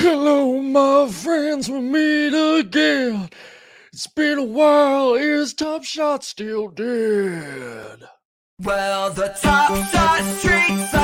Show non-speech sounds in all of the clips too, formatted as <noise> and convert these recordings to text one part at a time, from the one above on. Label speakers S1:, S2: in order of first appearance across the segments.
S1: Hello, my friends, we meet again. It's been a while, is Top Shot still dead?
S2: Well, the top shot streets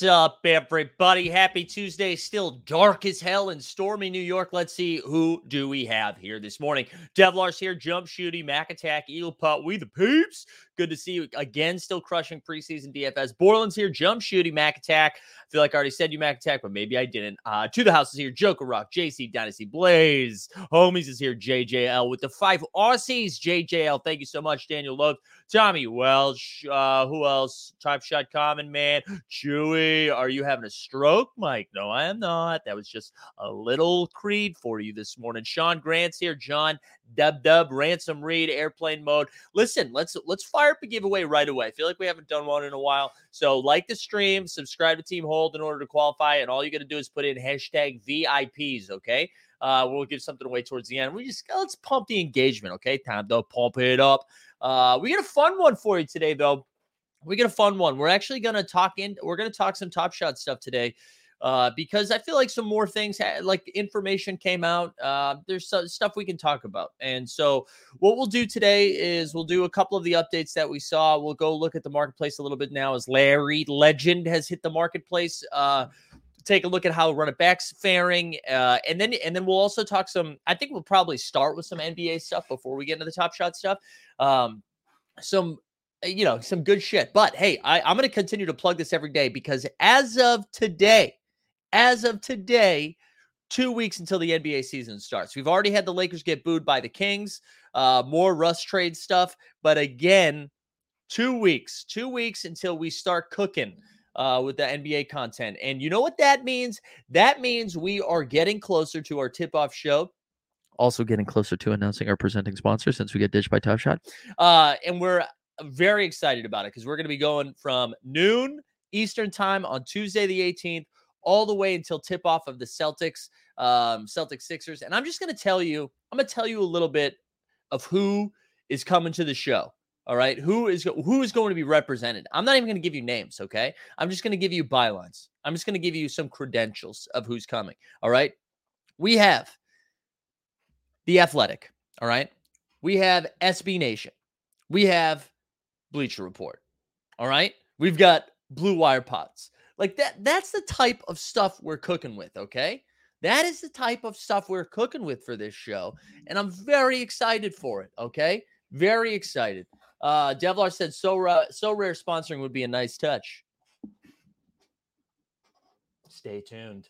S3: What's up, everybody? Happy Tuesday. Still dark as hell in stormy New York. Let's see who do we have here this morning. Devlar's here, Jump Shooty, Mac Attack, Eagle Putt, we the peeps. Good to see you again. Still crushing preseason DFS. Borland's here, Jump shooting, Mac Attack. I feel like I already said you Mac Attack, but maybe I didn't. Uh, to the house is here, Joker Rock, JC Dynasty Blaze. Homies is here, JJL with the five Aussies. JJL, thank you so much, Daniel Love. Tommy Welsh, uh, who else? Type Shot Common Man, Chewy. Are you having a stroke, Mike? No, I am not. That was just a little creed for you this morning. Sean Grant's here, John Dub Dub, Ransom Reed, Airplane Mode. Listen, let's let's fire a giveaway right away. I feel like we haven't done one in a while. So like the stream, subscribe to Team Hold in order to qualify, and all you got to do is put in hashtag VIPs. Okay. Uh, we'll give something away towards the end. We just let's pump the engagement. Okay, time to pump it up. Uh, we got a fun one for you today, though. We got a fun one. We're actually gonna talk in. We're gonna talk some Top Shot stuff today, uh, because I feel like some more things, ha- like information came out. Uh, there's some stuff we can talk about, and so what we'll do today is we'll do a couple of the updates that we saw. We'll go look at the marketplace a little bit now as Larry Legend has hit the marketplace. Uh, take a look at how run it backs faring, uh, and then and then we'll also talk some. I think we'll probably start with some NBA stuff before we get into the Top Shot stuff. Um, some uh, you know some good shit. But hey, I, I'm going to continue to plug this every day because as of today, as of today, two weeks until the NBA season starts. We've already had the Lakers get booed by the Kings. Uh, more Russ trade stuff, but again, two weeks, two weeks until we start cooking uh, with the NBA content. And you know what that means? That means we are getting closer to our tip off show. Also, getting closer to announcing our presenting sponsor since we get ditched by Top Shot. Uh, and we're very excited about it because we're going to be going from noon Eastern time on Tuesday, the 18th, all the way until tip off of the Celtics, um, Celtics Sixers. And I'm just going to tell you, I'm going to tell you a little bit of who is coming to the show. All right, who is who is going to be represented? I'm not even going to give you names, okay? I'm just going to give you bylines. I'm just going to give you some credentials of who's coming. All right, we have the Athletic. All right, we have SB Nation. We have Bleacher Report. All right, we've got Blue Wire Pods. Like that. That's the type of stuff we're cooking with. Okay. That is the type of stuff we're cooking with for this show. And I'm very excited for it. Okay. Very excited. Uh, Devlar said so, ra- so rare sponsoring would be a nice touch. Stay tuned.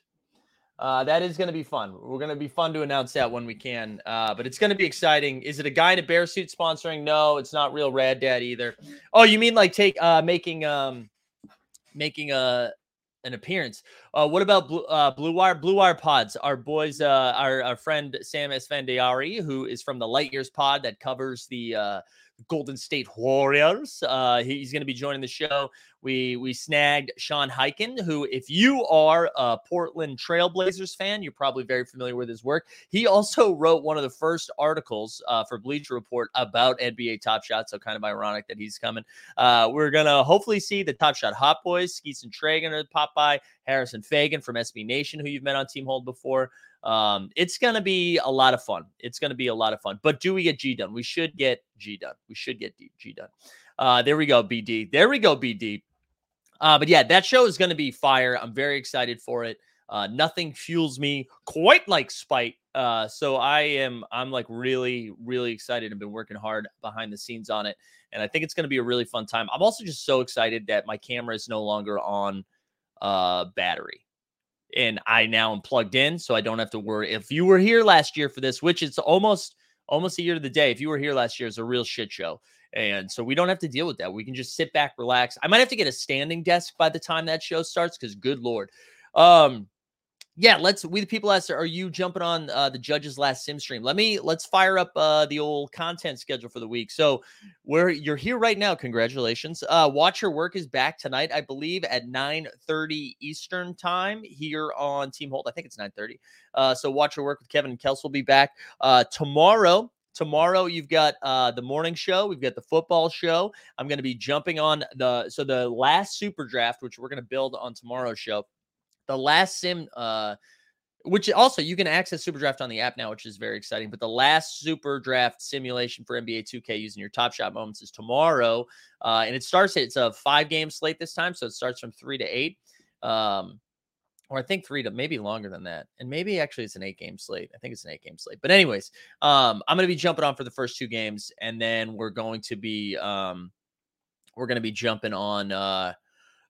S3: Uh, that is going to be fun. We're going to be fun to announce that when we can. Uh, but it's going to be exciting. Is it a guy in a bear suit sponsoring? No, it's not real Rad Dad either. Oh, you mean like take uh, making um making a an appearance? Uh, what about Blue, uh, Blue Wire? Blue Wire Pods. Our boys, uh, our our friend Sam Esfandiari, who is from the Light Years Pod that covers the uh, Golden State Warriors. Uh, he's going to be joining the show. We we snagged Sean Highkin, who, if you are a Portland Trailblazers fan, you're probably very familiar with his work. He also wrote one of the first articles uh, for Bleacher Report about NBA Top Shot. So kind of ironic that he's coming. Uh, we're gonna hopefully see the Top Shot Hot Boys, Skeets and Trey, gonna pop by. Harrison Faigen from SB Nation, who you've met on Team Hold before. Um, it's gonna be a lot of fun. It's gonna be a lot of fun. But do we get G done? We should get G done. We should get D- G done. Uh, there we go, BD. There we go, BD. Uh, but yeah, that show is going to be fire. I'm very excited for it. Uh, nothing fuels me quite like spite. Uh, so I am, I'm like really, really excited. I've been working hard behind the scenes on it, and I think it's going to be a really fun time. I'm also just so excited that my camera is no longer on uh, battery, and I now am plugged in, so I don't have to worry. If you were here last year for this, which it's almost almost a year to the day, if you were here last year, it's a real shit show. And so we don't have to deal with that. We can just sit back, relax. I might have to get a standing desk by the time that show starts because good lord. Um yeah, let's we the people ask are you jumping on uh the judge's last sim stream? Let me let's fire up uh the old content schedule for the week. So where you're here right now, congratulations. Uh watch your work is back tonight, I believe, at 9 30 Eastern time here on Team Hold. I think it's 9 30. Uh so watch your work with Kevin and Kels will be back. Uh tomorrow Tomorrow you've got uh the morning show, we've got the football show. I'm going to be jumping on the so the last super draft which we're going to build on tomorrow's show. The last sim uh which also you can access super draft on the app now which is very exciting but the last super draft simulation for nba 2k using your top shot moments is tomorrow uh, and it starts it's a five game slate this time so it starts from three to eight um, or I think three to maybe longer than that. And maybe actually it's an eight game slate. I think it's an eight game slate. But anyways, um, I'm gonna be jumping on for the first two games, and then we're going to be um we're gonna be jumping on uh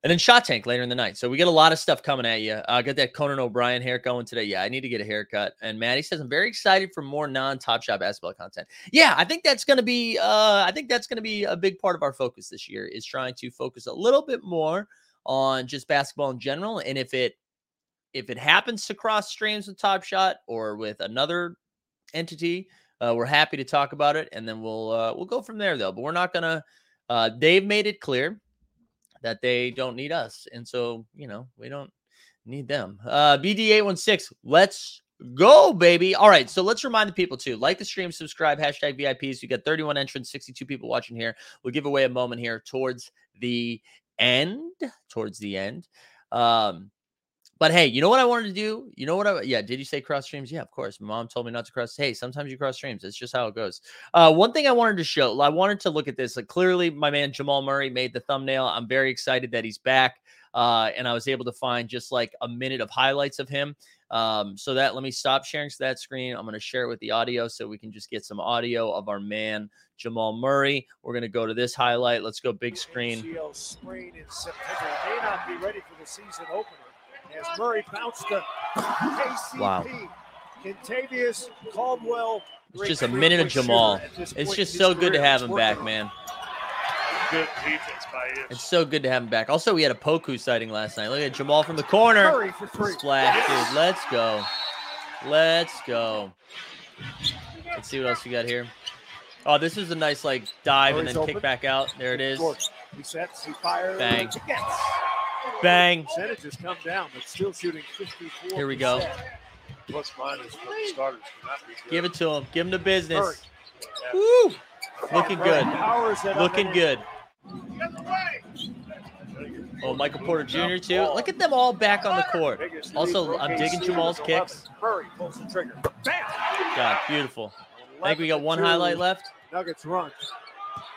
S3: and then shot tank later in the night. So we get a lot of stuff coming at you. I uh, got that Conan O'Brien hair going today. Yeah, I need to get a haircut. And Maddie says I'm very excited for more non-top shot basketball content. Yeah, I think that's gonna be uh I think that's gonna be a big part of our focus this year is trying to focus a little bit more on just basketball in general. And if it if it happens to cross streams with Top Shot or with another entity, uh, we're happy to talk about it, and then we'll uh, we'll go from there though. But we're not gonna. Uh, they've made it clear that they don't need us, and so you know we don't need them. Uh, BD eight one six. Let's go, baby. All right, so let's remind the people too: like the stream, subscribe, hashtag VIPs. You got thirty one entrants, sixty two people watching here. We'll give away a moment here towards the end. Towards the end. Um, but hey, you know what I wanted to do? You know what I yeah, did you say cross streams? Yeah, of course. My mom told me not to cross. Hey, sometimes you cross streams. It's just how it goes. Uh one thing I wanted to show, I wanted to look at this. Like clearly my man Jamal Murray made the thumbnail. I'm very excited that he's back. Uh and I was able to find just like a minute of highlights of him. Um, so that let me stop sharing that screen. I'm going to share it with the audio so we can just get some audio of our man Jamal Murray. We're going to go to this highlight. Let's go big screen.
S4: ACL sprain in September. May not be ready for the season opener. As Murray bounced to KCP.
S3: Wow.
S4: Kentavious Caldwell.
S3: It's just a minute of Jamal. It's just so good to have him back, man.
S4: Good defense by Ish.
S3: It's so good to have him back. Also, we had a Poku sighting last night. Look at Jamal from the corner.
S4: Murray for three.
S3: Splash, dude. Let's go. Let's go. Let's see what else we got here. Oh, this is a nice like dive and
S4: Murray's
S3: then kick back out. There it is.
S4: He sets, he fires.
S3: Bang.
S4: Yes.
S3: Bang.
S4: Percentages come down, but still shooting 54.
S3: Here we go.
S4: Plus minus for the starters cannot be good.
S3: Give it to him. Give him the business.
S4: Murray.
S3: Woo! Looking good.
S4: powers it up
S3: Looking good. Oh, Michael Porter Jr. too. Look at them all back on the court. Also, I'm digging Jamal's kicks.
S4: Murray pulls the trigger. Bam!
S3: God, beautiful. I think we got one highlight left.
S4: Nuggets run.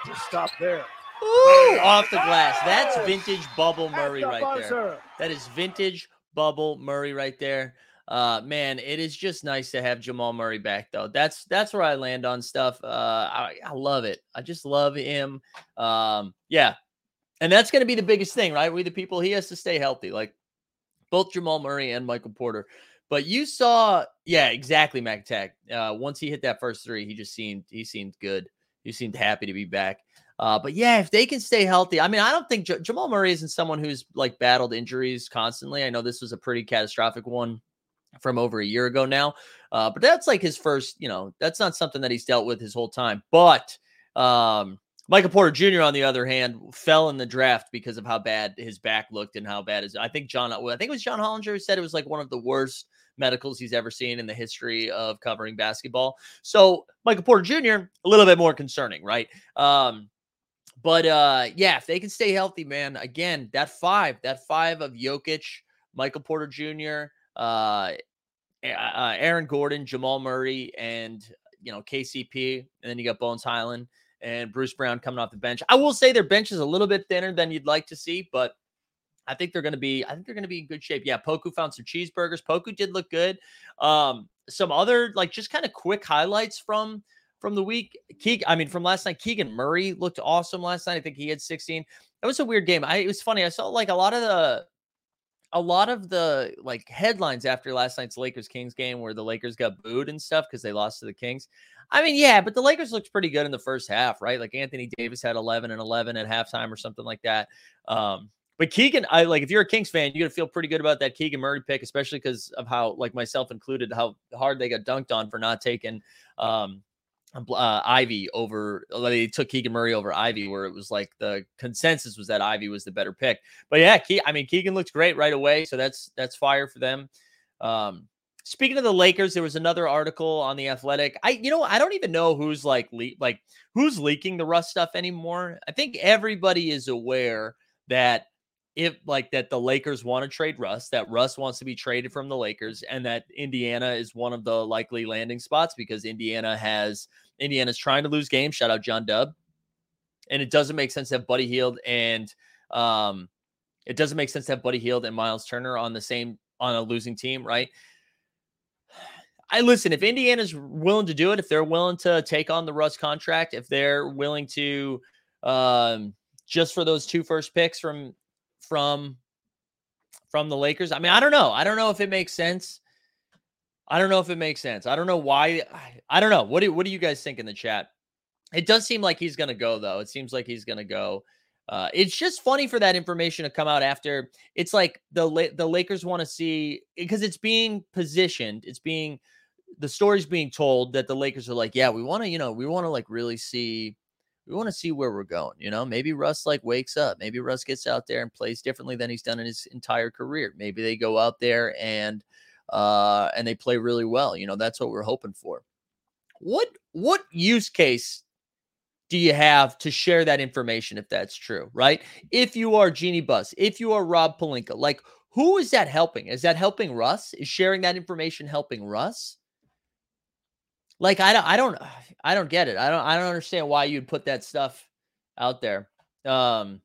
S4: Just stop there.
S3: Ooh, <laughs> off the glass. That's vintage bubble Murray right there. That is vintage bubble Murray right there. Uh man, it is just nice to have Jamal Murray back though. That's that's where I land on stuff. Uh I, I love it. I just love him. Um yeah. And that's going to be the biggest thing, right? We the people he has to stay healthy. Like both Jamal Murray and Michael Porter. But you saw, yeah, exactly, Mac Tech. Uh, once he hit that first three, he just seemed he seemed good. He seemed happy to be back. Uh, but yeah, if they can stay healthy, I mean, I don't think J- Jamal Murray isn't someone who's like battled injuries constantly. I know this was a pretty catastrophic one from over a year ago now, uh, but that's like his first. You know, that's not something that he's dealt with his whole time. But Um, Michael Porter Jr. on the other hand fell in the draft because of how bad his back looked and how bad his. I think John. I think it was John Hollinger who said it was like one of the worst medicals he's ever seen in the history of covering basketball. So Michael Porter Jr. a little bit more concerning, right? Um, but uh, yeah, if they can stay healthy, man. Again, that five, that five of Jokic, Michael Porter Jr., uh, uh, Aaron Gordon, Jamal Murray, and you know KCP, and then you got Bones Hyland and Bruce Brown coming off the bench. I will say their bench is a little bit thinner than you'd like to see, but I think they're going to be. I think they're going to be in good shape. Yeah, Poku found some cheeseburgers. Poku did look good. Um, some other like just kind of quick highlights from from the week. Keegan, I mean, from last night, Keegan Murray looked awesome last night. I think he had 16. It was a weird game. I, it was funny. I saw like a lot of the a lot of the like headlines after last night's Lakers Kings game where the Lakers got booed and stuff because they lost to the Kings. I mean, yeah, but the Lakers looked pretty good in the first half, right? Like Anthony Davis had 11 and 11 at halftime or something like that. Um, but Keegan, I like if you're a Kings fan, you're gonna feel pretty good about that Keegan Murray pick, especially because of how, like myself included, how hard they got dunked on for not taking um uh, Ivey over. They took Keegan Murray over Ivey, where it was like the consensus was that Ivey was the better pick. But yeah, Ke- I mean Keegan looks great right away, so that's that's fire for them. Um, speaking of the Lakers, there was another article on the Athletic. I you know I don't even know who's like le- like who's leaking the Russ stuff anymore. I think everybody is aware that if like that the Lakers want to trade Russ, that Russ wants to be traded from the Lakers, and that Indiana is one of the likely landing spots because Indiana has Indiana's trying to lose games. Shout out John Dubb. And it doesn't make sense to have Buddy Hield and um it doesn't make sense to have Buddy Hield and Miles Turner on the same on a losing team, right? I listen, if Indiana's willing to do it, if they're willing to take on the Russ contract, if they're willing to um just for those two first picks from from from the Lakers. I mean, I don't know. I don't know if it makes sense. I don't know if it makes sense. I don't know why. I, don't know. What do what do you guys think in the chat? It does seem like he's going to go though. It seems like he's going to go. Uh, it's just funny for that information to come out after. It's like the the Lakers want to see because it's being positioned. It's being the story's being told that the Lakers are like, yeah, we want to, you know, we want to like really see we want to see where we're going. You know, maybe Russ like wakes up. Maybe Russ gets out there and plays differently than he's done in his entire career. Maybe they go out there and uh and they play really well. You know, that's what we're hoping for. What what use case do you have to share that information if that's true, right? If you are Jeanie Buss, if you are Rob Pelinka, like who is that helping? Is that helping Russ? Is sharing that information helping Russ? Like I don't I don't I don't get it. I don't I don't understand why you'd put that stuff out there. Um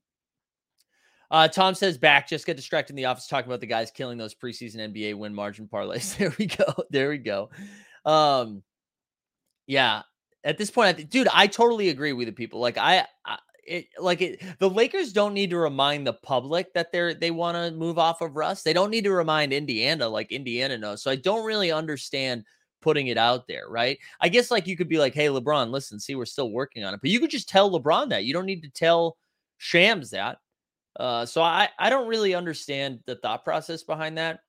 S3: uh, Tom says back, just get distracted in the office talking about the guys killing those preseason NBA win margin parlays. <laughs> There we go. There we go. Um, yeah, at this point, I think, dude, I totally agree with the people. Like I, I it like it. The Lakers don't need to remind the public that they're they want to move off of Russ. They don't need to remind Indiana like Indiana knows. So I don't really understand putting it out there, right? I guess like you could be like, hey, LeBron, listen, see, we're still working on it, but you could just tell LeBron that. You don't need to tell Shams that. Uh, so I I don't really understand the thought process behind that.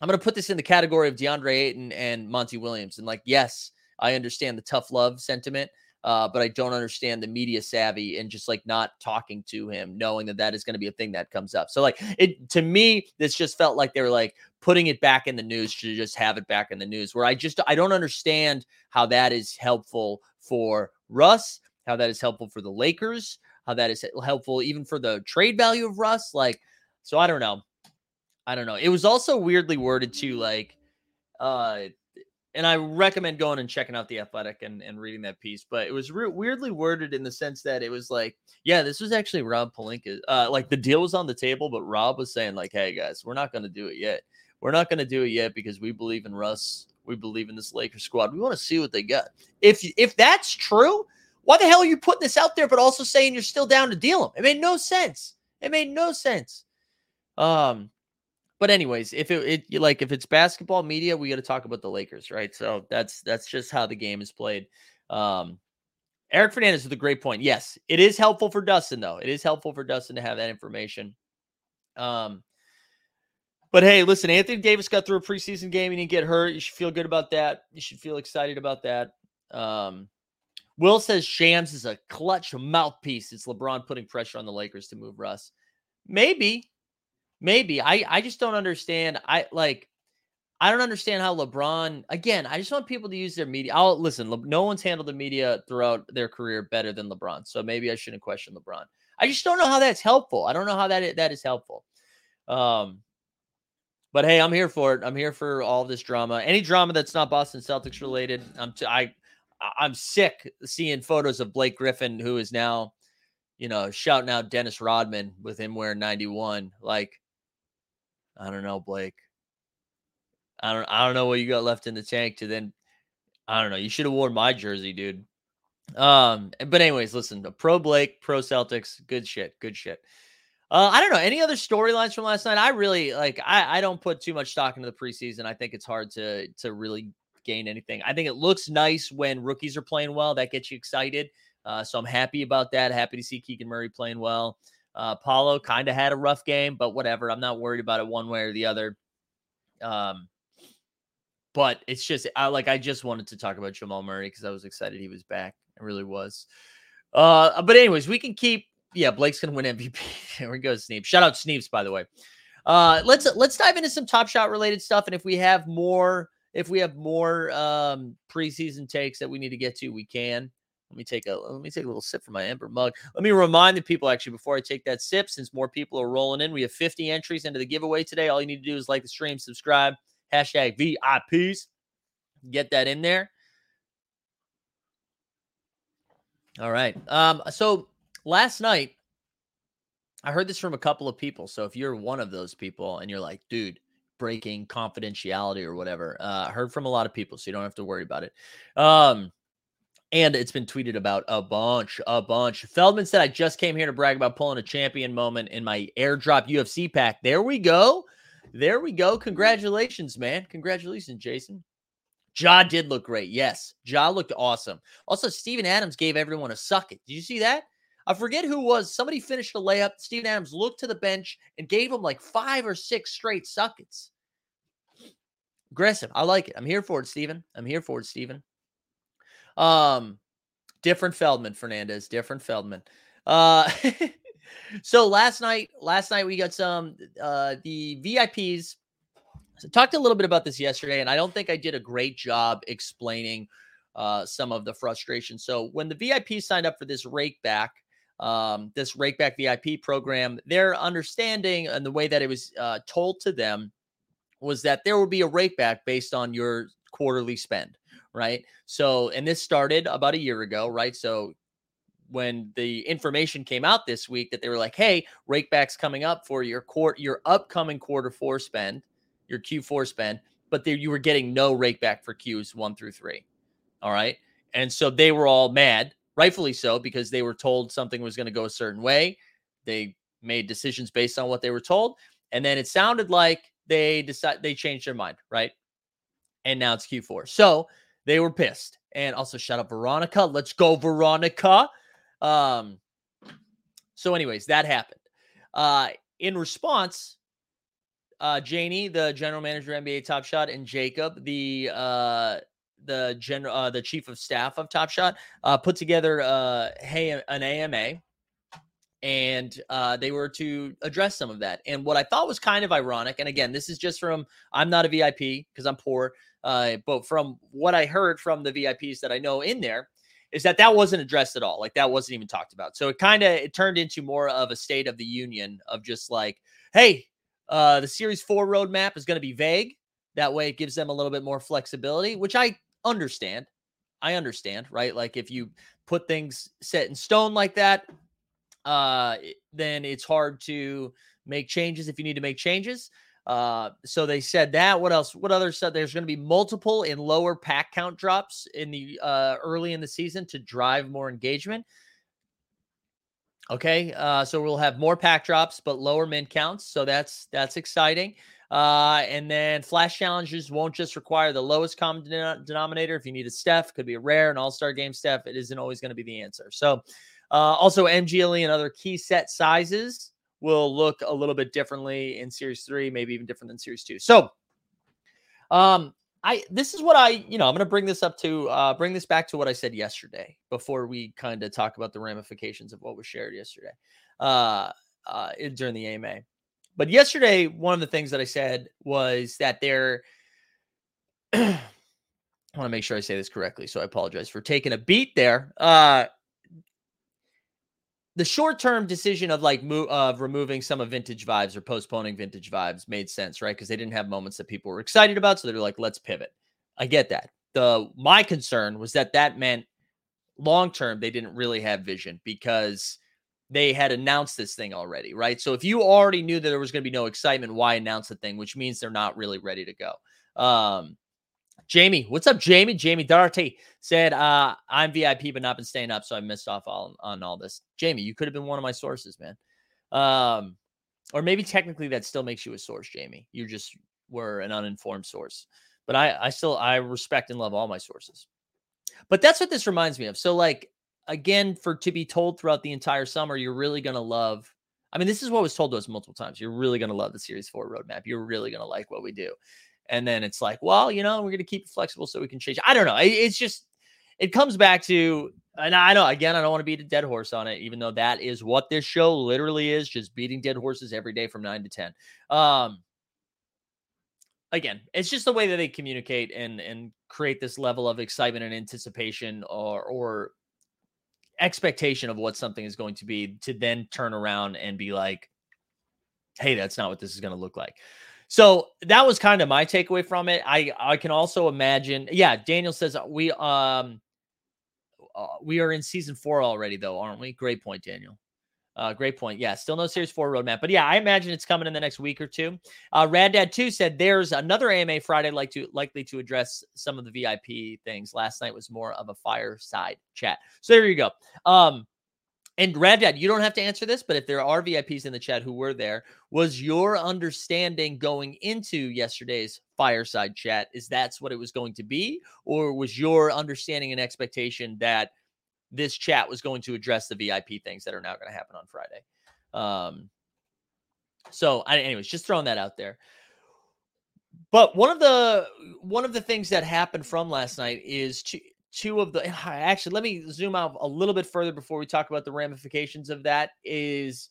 S3: I'm gonna put this in the category of DeAndre Ayton and Monty Williams, and like, yes, I understand the tough love sentiment, uh, but I don't understand the media savvy and just like not talking to him, knowing that that is going to be a thing that comes up. So like it to me, this just felt like they were like putting it back in the news to just have it back in the news. Where I just I don't understand how that is helpful for Russ, how that is helpful for the Lakers, how that is helpful even for the trade value of Russ. Like, so I don't know. I don't know. It was also weirdly worded too, like, uh, and I recommend going and checking out the Athletic and, and reading that piece. But it was re- weirdly worded in the sense that it was like, yeah, this was actually Rob Pelinka. Uh, like the deal was on the table, but Rob was saying like, hey guys, we're not going to do it yet. We're not going to do it yet because we believe in Russ. We believe in this Lakers squad. We want to see what they got. If if that's true, why the hell are you putting this out there, but also saying you're still down to deal them? It made no sense. It made no sense. Um, but anyways, if it, it like if it's basketball media, we got to talk about the Lakers, right? So that's that's just how the game is played. Um, Eric Fernandez with a great point. Yes, it is helpful for Dustin though. It is helpful for Dustin to have that information. Um, but hey, listen, Anthony Davis got through a preseason game. and He didn't get hurt. You should feel good about that. You should feel excited about that. Um, Will says Shams is a clutch mouthpiece. It's LeBron putting pressure on the Lakers to move Russ. Maybe, maybe. I I just don't understand. I like. I don't understand how LeBron. Again, I just want people to use their media. I'll listen. Le- No one's handled the media throughout their career better than LeBron. So maybe I shouldn't question LeBron. I just don't know how that's helpful. I don't know how that that is helpful. Um, but hey, I'm here for it. I'm here for all this drama. Any drama that's not Boston Celtics related, I'm t- I I- I'm sick seeing photos of Blake Griffin, who is now, you know, shouting out Dennis Rodman with him wearing 91. Like, I don't know, Blake. I don't I don't know what you got left in the tank to then. I don't know. You should have worn my jersey, dude. Um, but anyways, listen, pro Blake, pro Celtics, good shit, good shit. Uh, I don't know any other storylines from last night. I really like. I I don't put too much stock into the preseason. I think it's hard to to really gain anything. I think it looks nice when rookies are playing well. That gets you excited. Uh, so I'm happy about that. Happy to see Keegan Murray playing well. Uh, Paolo kind of had a rough game, but whatever. I'm not worried about it one way or the other. Um, but it's just I like I just wanted to talk about Jamal Murray because I was excited he was back. I really was. Uh, but anyways, we can keep. Yeah, Blake's gonna win MVP. there <laughs> we go, Sneeps. Shout out Sneeps, by the way. Uh, let's let's dive into some Top Shot related stuff, and if we have more, if we have more um preseason takes that we need to get to, we can. Let me take a let me take a little sip from my amber mug. Let me remind the people actually before I take that sip, since more people are rolling in, we have 50 entries into the giveaway today. All you need to do is like the stream, subscribe, hashtag VIPs. Get that in there. All right. Um, so last night, I heard this from a couple of people. So if you're one of those people and you're like, dude, breaking confidentiality or whatever, uh, I heard from a lot of people, so you don't have to worry about it. Um, and it's been tweeted about a bunch, a bunch. Feldman said, I just came here to brag about pulling a champion moment in my airdrop UFC pack. There we go. There we go. Congratulations, man. Congratulations, Jason. Ja did look great. Yes. Ja looked awesome. Also, Steven Adams gave everyone a suck it. Did you see that? I forget who was. Somebody finished a layup. Steven Adams looked to the bench and gave him like five or six straight suckets. Aggressive. I like it. I'm here for it, Steven. I'm here for it, Steven. Um, different Feldman, Fernandez. Different Feldman. Uh, <laughs> so last night, last night we got some uh the VIPs. So talked a little bit about this yesterday, and I don't think I did a great job explaining uh some of the frustration. So when the VIP signed up for this rake back, um, this rake back VIP program, their understanding and the way that it was uh, told to them was that there would be a rake back based on your quarterly spend, right? So, and this started about a year ago, right? So, when the information came out this week that they were like, "Hey, rakeback's coming up for your court, your upcoming quarter four spend, your Q4 spend," but they, you were getting no rakeback for Qs one through three. All right, and so they were all mad, rightfully so, because they were told something was going to go a certain way. They made decisions based on what they were told, and then it sounded like they decide they changed their mind, right? And now it's Q4. So they were pissed. And also shout out Veronica. Let's go, Veronica. Um, so, anyways, that happened. Uh, in response, uh, Janie, the general manager of NBA Top Shot, and Jacob, the uh the general uh, the chief of staff of Top Shot, uh, put together uh hey an AMA and uh, they were to address some of that. And what I thought was kind of ironic, and again, this is just from I'm not a VIP because I'm poor, uh, but from what I heard from the VIPs that I know in there, is that that wasn't addressed at all. Like that wasn't even talked about. So it kind of it turned into more of a state of the union of just like, hey, uh, the Series Four roadmap is going to be vague. That way, it gives them a little bit more flexibility, which I understand. I understand, right? Like if you put things set in stone like that, uh, then it's hard to make changes if you need to make changes. Uh, so they said that. What else? What other said? There's going to be multiple and lower pack count drops in the uh, early in the season to drive more engagement. Okay, uh, so we'll have more pack drops but lower min counts. So that's that's exciting. Uh, and then flash challenges won't just require the lowest common denom- denominator. If you need a Steph, could be a rare, an All Star game Steph. It isn't always going to be the answer. So uh, also, MGLE and other key set sizes will look a little bit differently in Series 3, maybe even different than Series 2. So, um, I this is what I, you know, I'm going to bring this up to uh bring this back to what I said yesterday before we kind of talk about the ramifications of what was shared yesterday. Uh uh during the AMA. But yesterday one of the things that I said was that there <clears throat> I want to make sure I say this correctly, so I apologize for taking a beat there. Uh the short-term decision of like mo- of removing some of vintage vibes or postponing vintage vibes made sense, right? Because they didn't have moments that people were excited about, so they were like, "Let's pivot." I get that. The my concern was that that meant long term they didn't really have vision because they had announced this thing already, right? So if you already knew that there was going to be no excitement, why announce the thing? Which means they're not really ready to go. Um, Jamie, what's up, Jamie? Jamie Darty said, uh, I'm VIP, but not been staying up, so I missed off all, on all this. Jamie, you could have been one of my sources, man. Um, or maybe technically that still makes you a source, Jamie. You just were an uninformed source. But I, I still I respect and love all my sources. But that's what this reminds me of. So, like, again, for to be told throughout the entire summer, you're really gonna love. I mean, this is what was told to us multiple times. You're really gonna love the series four roadmap. You're really gonna like what we do. And then it's like, well, you know, we're gonna keep it flexible so we can change. I don't know. It- it's just it comes back to, and I know again, I don't want to beat a dead horse on it, even though that is what this show literally is, just beating dead horses every day from nine to ten. Um, again, it's just the way that they communicate and and create this level of excitement and anticipation or or expectation of what something is going to be to then turn around and be like, hey, that's not what this is going to look like. So that was kind of my takeaway from it. I I can also imagine. Yeah, Daniel says uh, we um uh, we are in season four already, though, aren't we? Great point, Daniel. Uh, great point. Yeah, still no series four roadmap, but yeah, I imagine it's coming in the next week or two. Uh, Rad Dad two said there's another AMA Friday like to likely to address some of the VIP things. Last night was more of a fireside chat. So there you go. Um, and Rad Dad, you don't have to answer this, but if there are VIPs in the chat who were there, was your understanding going into yesterday's fireside chat is that's what it was going to be, or was your understanding and expectation that this chat was going to address the VIP things that are now going to happen on Friday? Um, so, I, anyways, just throwing that out there. But one of the one of the things that happened from last night is two, two of the actually let me zoom out a little bit further before we talk about the ramifications of that is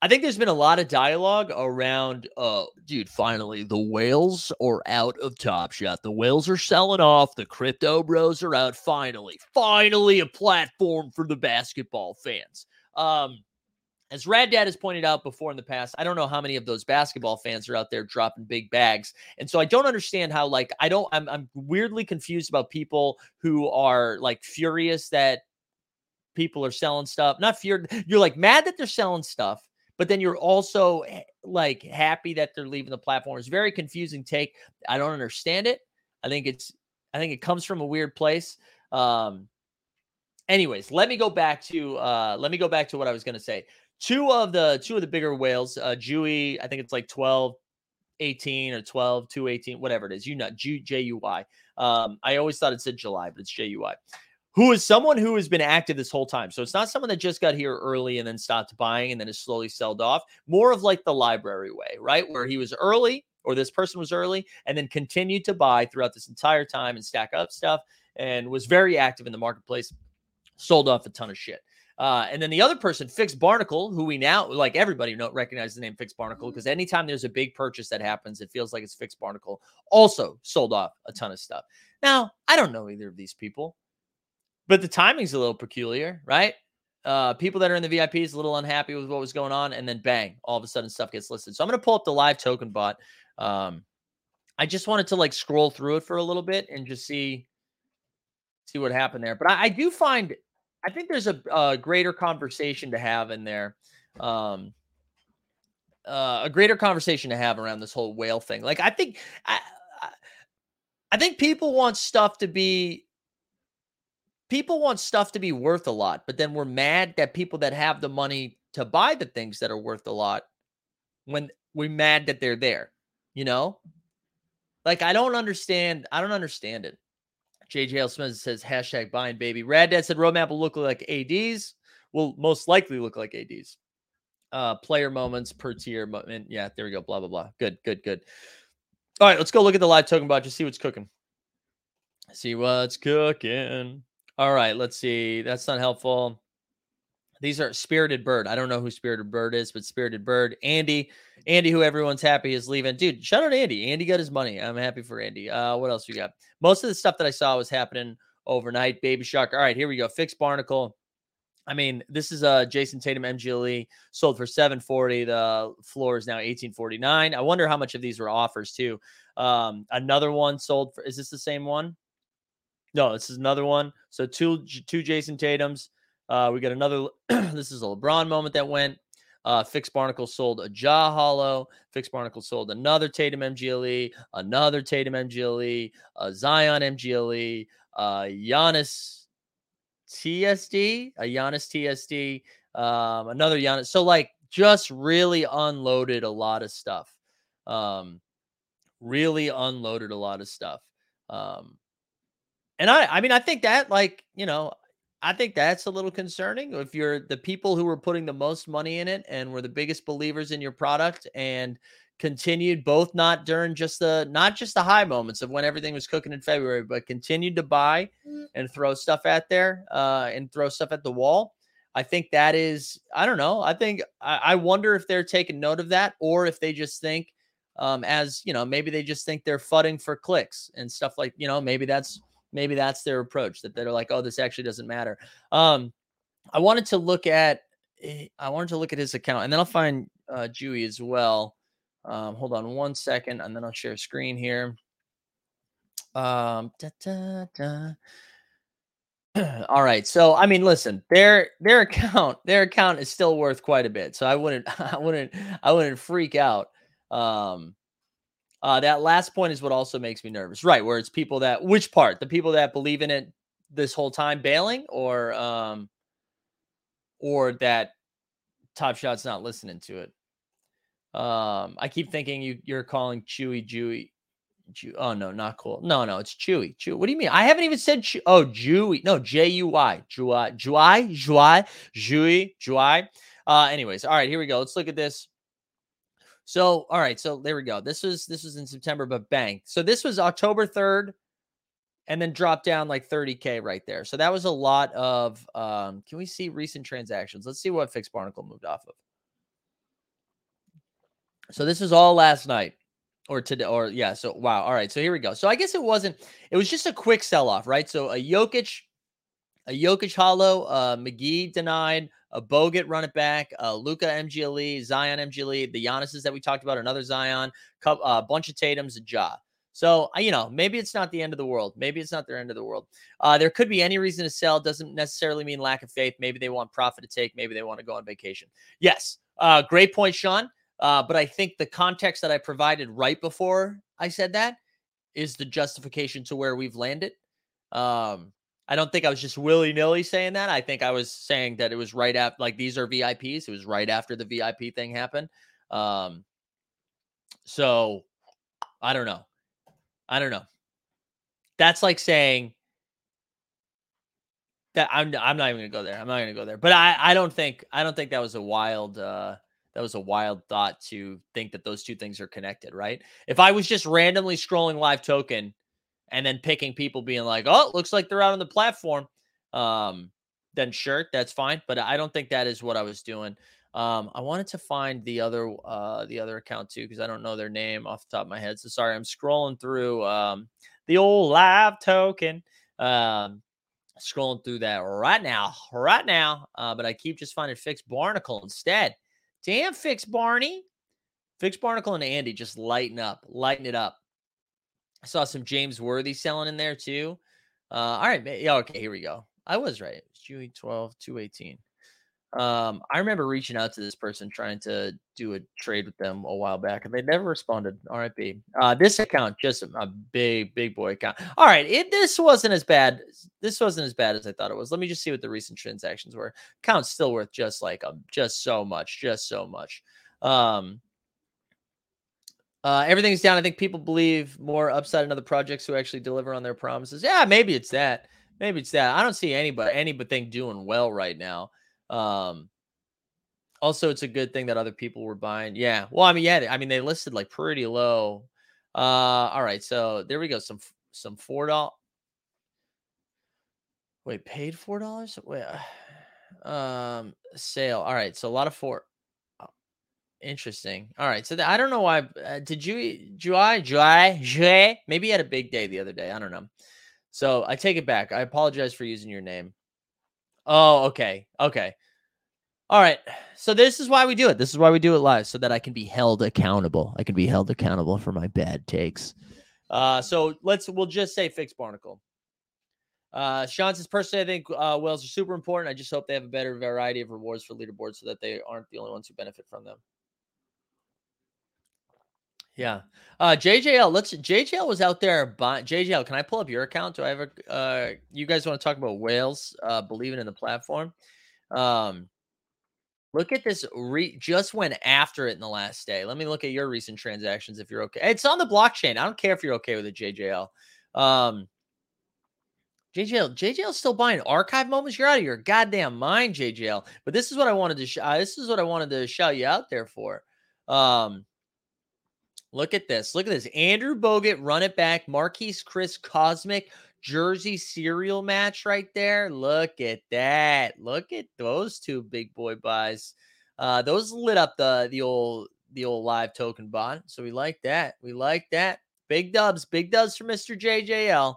S3: I think there's been a lot of dialogue around uh dude finally the whales are out of Top Shot. The whales are selling off, the crypto bros are out finally. Finally a platform for the basketball fans. Um as Rad Dad has pointed out before in the past, I don't know how many of those basketball fans are out there dropping big bags. And so I don't understand how, like, I don't, I'm, I'm weirdly confused about people who are like furious that people are selling stuff. Not fear, you're like mad that they're selling stuff, but then you're also eh, like happy that they're leaving the platform. It's very confusing take. I don't understand it. I think it's, I think it comes from a weird place. Um, anyways, let me go back to, uh, let me go back to what I was going to say two of the two of the bigger whales uh I think it's like 12 18 or 12 218 whatever it is you know Ju- J-U-Y um I always thought it said July but it's J-U-Y who is someone who has been active this whole time. So it's not someone that just got here early and then stopped buying and then is slowly sold off. More of like the library way right? Where he was early or this person was early and then continued to buy throughout this entire time and stack up stuff and was very active in the marketplace sold off a ton of shit uh, and then the other person, Fix Barnacle, who we now like everybody know recognize the name Fix Barnacle because anytime there's a big purchase that happens, it feels like it's Fix Barnacle. Also sold off a ton of stuff. Now I don't know either of these people, but the timing's a little peculiar, right? Uh, people that are in the VIPs a little unhappy with what was going on, and then bang, all of a sudden stuff gets listed. So I'm gonna pull up the live token bot. Um, I just wanted to like scroll through it for a little bit and just see see what happened there. But I, I do find I think there's a, a greater conversation to have in there. Um, uh, a greater conversation to have around this whole whale thing. Like, I think, I, I- I think people want stuff to be, people want stuff to be worth a lot, but then we're mad that people that have the money to buy the things that are worth a lot, when we're mad that they're there, you know? Like, I don't understand. I don't understand it. JJL Smith says hashtag buying baby. Rad Dad said roadmap will look like ADs. Will most likely look like ADs. Uh, player moments per tier. And yeah, there we go. Blah blah blah. Good, good, good. All right, let's go look at the live token bot. Just see what's cooking. See what's cooking. All right, let's see. That's not helpful. These are Spirited Bird. I don't know who Spirited Bird is, but Spirited Bird. Andy, Andy, who everyone's happy is leaving. Dude, shout out Andy. Andy got his money. I'm happy for Andy. Uh, what else we got? Most of the stuff that I saw was happening overnight. Baby Shark. All right, here we go. Fixed Barnacle. I mean, this is uh Jayson Tatum MGLE sold for 740. The floor is now 1849. I wonder how much of these were offers too. Um, another one sold for is this the same one? No, this is another one. So two two Jayson Tatum's. Uh, we got another. <clears throat> this is a LeBron moment that went. Uh, Fixed Barnacle sold a Ja Hollow. Fixed Barnacle sold another Tatum MGLE, another Tatum MGLE, a Zion MGLE, uh, Giannis TSD, a Giannis TSD, um, another Giannis. So like just really unloaded a lot of stuff. Um, really unloaded a lot of stuff. Um, and I, I mean, I think that like you know, I think that's a little concerning if you're the people who were putting the most money in it and were the biggest believers in your product and continued both not during just the not just the high moments of when everything was cooking in February, but continued to buy and throw stuff at there uh, and throw stuff at the wall. I think that is, I don't know. I think I, I wonder if they're taking note of that or if they just think, um, as you know, maybe they just think they're fudding for clicks and stuff like you know, maybe that's maybe that's their approach that they're like, oh, this actually doesn't matter. Um, I wanted to look at eh, I wanted to look at his account and then I'll find uh as well. Um, hold on one second and then I'll share a screen here. Um, da, da, da. <clears throat> All right. So I mean, listen, their their account their account is still worth quite a bit. So I wouldn't <laughs> I wouldn't I wouldn't freak out. Um uh that last point is what also makes me nervous. Right, where it's people that which part? The people that believe in it this whole time bailing or um or that Top Shot's not listening to it. Um I keep thinking you you're calling Chewy Jewy Jew. Oh no, not cool. No, no, it's Chewy. Chew. What do you mean? I haven't even said. Chew- oh, Jewy. No, J U Y. Jewy. Jewy. Jewy. Jewy. Jewy. Uh. Anyways, all right. Here we go. Let's look at this. So, all right. So there we go. This was this was in September, but bang. So this was October third, and then dropped down like 30k right there. So that was a lot of. Um. Can we see recent transactions? Let's see what Fixed Barnacle moved off of. So this was all last night or today or yeah so wow all right so here we go so i guess it wasn't it was just a quick sell-off right so a Jokic a Jokic hollow uh mcgee denied a bogut run it back uh Luka mgle zion mgle the Giannis's that we talked about another zion a uh, bunch of tatums a Ja so you know maybe it's not the end of the world. Maybe it's not their end of the world. Uh there could be any reason to sell. Doesn't necessarily mean lack of faith. Maybe they want profit to take. Maybe they want to go on vacation. Yes. Uh great point sean. Uh, but I think the context that I provided right before I said that is the justification to where we've landed. Um, I don't think I was just willy nilly saying that. I think I was saying that it was right after, like, these are VIPs. It was right after the VIP thing happened. Um, so I don't know. I don't know. That's like saying that I'm I'm not even gonna go there. I'm not gonna go there. But I I don't think I don't think that was a wild uh that was a wild thought to think that those two things are connected, right? If I was just randomly scrolling live token and then picking people being like, "Oh, looks like they're out on the platform," um, then sure, that's fine. But I don't think that is what I was doing. Um, I wanted to find the other uh, the other account too because I don't know their name off the top of my head. So sorry, I'm scrolling through um, the old live token. Um, scrolling through that right now, right now. Uh, but I keep just finding fixed barnacle instead. Damn, Fix Barney. Fix Barnacle and Andy just lighten up, lighten it up. I saw some James Worthy selling in there too. Uh, all right, yeah, okay, here we go. I was right. It was June 12, 218. Um, I remember reaching out to this person trying to do a trade with them a while back, and they never responded. RIP. Uh, this account just a big, big boy account. All right, it this wasn't as bad. This wasn't as bad as I thought it was. Let me just see what the recent transactions were. Account's still worth just like um, just so much, just so much. Um, uh, everything's down. I think people believe more upside in other projects who actually deliver on their promises. Yeah, maybe it's that. Maybe it's that. I don't see anybody anything doing well right now. Um, also, it's a good thing that other people were buying. Yeah. Well, I mean, yeah. I mean, they listed like pretty low. Uh, all right, so there we go. Some some four dollars. Wait, paid four dollars? Wait, <sighs> um, sale. All right, so a lot of four. Interesting. All right, so th- I don't know why. Uh, did you, July, July, July? Maybe you had a big day the other day. I don't know. So I take it back. I apologize for using your name. Oh, okay, okay. All right. So this is why we do it. This is why we do it live, so that I can be held accountable. I can be held accountable for my bad takes. Uh, so let's we'll just say fix Barnacle. Uh, Sean says personally, I think uh, whales are super important. I just hope they have a better variety of rewards for leaderboards, so that they aren't the only ones who benefit from them. Yeah. Uh, JJL, let's JJL was out there JJL. Can I pull up your account? Do I have a uh you guys want to talk about whales uh believing in the platform? Um look at this re just went after it in the last day. Let me look at your recent transactions if you're okay. It's on the blockchain. I don't care if you're okay with it, JJL. Um JJL, JJL still buying archive moments. You're out of your goddamn mind, JJL. But this is what I wanted to. Sh- uh, this is what I wanted to shout you out there for. Um, Look at this. Look at this. Andrew Bogut, run it back. Marquese Chriss Cosmic Jersey serial match right there. Look at that. Look at those two big boy buys. Uh, those lit up the the old the old live token bot. So we like that. We like that. Big dubs, big dubs for Mr. JJL.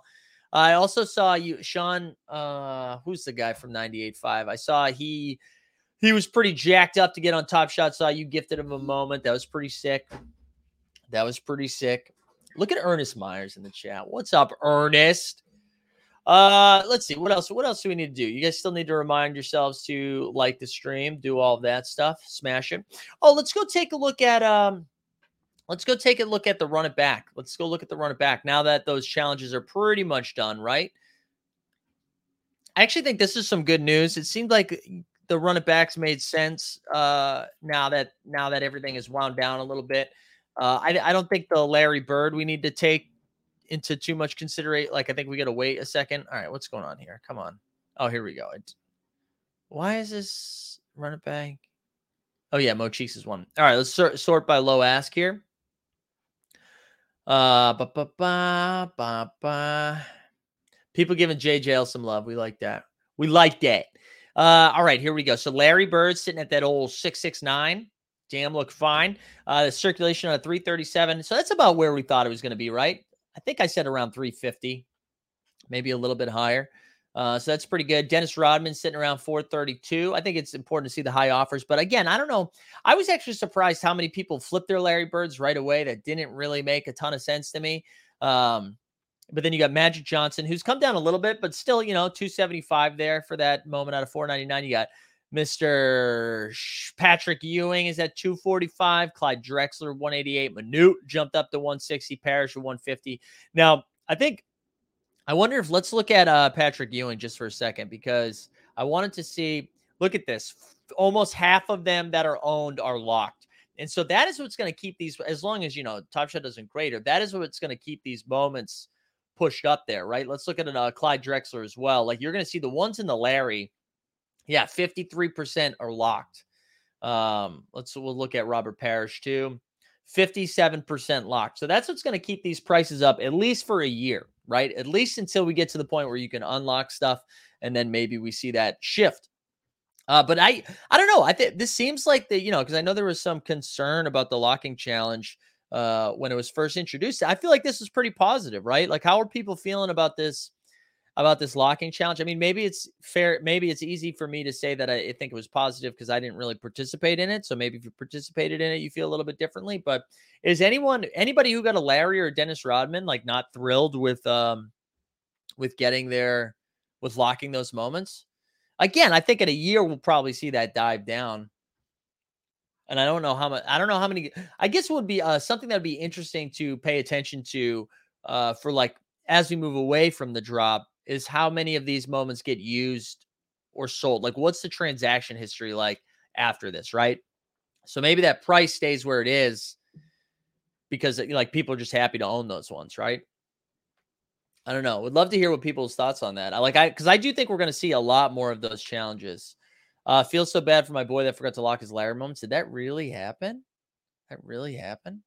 S3: I also saw you, Sean. Uh, who's the guy from 98.5? I saw he he was pretty jacked up to get on Top Shot. Saw you gifted him a moment. That was pretty sick. That was pretty sick. Look at Ernest Myers in the chat. What's up, Ernest? Uh, let's see. What else? What else do we need to do? You guys still need to remind yourselves to like the stream, do all that stuff, smash it. Oh, let's go take a look at um let's go take a look at the run it back. Let's go look at the run it back now that those challenges are pretty much done, right? I actually think this is some good news. It seemed like the run it backs made sense uh now that now that everything is wound down a little bit. Uh, I, I don't think the Larry Bird we need to take into too much consideration. Like I think we got to wait a second. All right, what's going on here? Come on. Oh, here we go. It, why is this run it back? Oh yeah, Mo Cheeks is one. All right, let's sort, sort by low ask here. Uh, ba, ba, ba, ba, ba. People giving JJL some love. We like that. We like that. Uh, all right, here we go. So Larry Bird sitting at that old six six nine. Damn, look fine. Uh, the circulation on a 337. So that's about where we thought it was going to be, right? I think I said around 350, maybe a little bit higher. Uh, so that's pretty good. Dennis Rodman sitting around 432. I think it's important to see the high offers. But again, I don't know. I was actually surprised how many people flipped their Larry Birds right away. That didn't really make a ton of sense to me. Um, but then you got Magic Johnson, who's come down a little bit, but still, you know, 275 there for that moment out of 499. You got Mr. Patrick Ewing is at 245. Clyde Drexler, 188. Manute jumped up to 160. Parrish, 150. Now, I think, I wonder if let's look at uh, Patrick Ewing just for a second because I wanted to see, look at this. Almost half of them that are owned are locked. And so that is what's going to keep these, as long as, you know, Top Shot doesn't greater, that is what's going to keep these moments pushed up there, right? Let's look at uh, Clyde Drexler as well. Like you're going to see the ones in the Larry, yeah, 53% are locked. Um, let's we'll look at Robert Parrish too. 57% locked. So that's what's going to keep these prices up at least for a year, right? At least until we get to the point where you can unlock stuff and then maybe we see that shift. Uh, but I I don't know. I think this seems like the, you know, because I know there was some concern about the locking challenge uh when it was first introduced. I feel like this is pretty positive, right? Like how are people feeling about this about this locking challenge? I mean, maybe it's fair, maybe it's easy for me to say that I think it was positive because I didn't really participate in it. So maybe if you participated in it, you feel a little bit differently. But is anyone anybody who got a Larry or Dennis Rodman like not thrilled with um with getting there with locking those moments? Again, I think in a year we'll probably see that dive down. And I don't know how much. I don't know how many. I guess it would be uh, something that would be interesting to pay attention to uh, for like as we move away from the drop is how many of these moments get used or sold. Like, what's the transaction history like after this, right? So maybe that price stays where it is because like people are just happy to own those ones, right? I don't know. Would love to hear what people's thoughts on that. I like I because I do think we're going to see a lot more of those challenges. Uh, feels so bad for my boy that forgot to lock his Larry moments. Did that really happen? That really happen?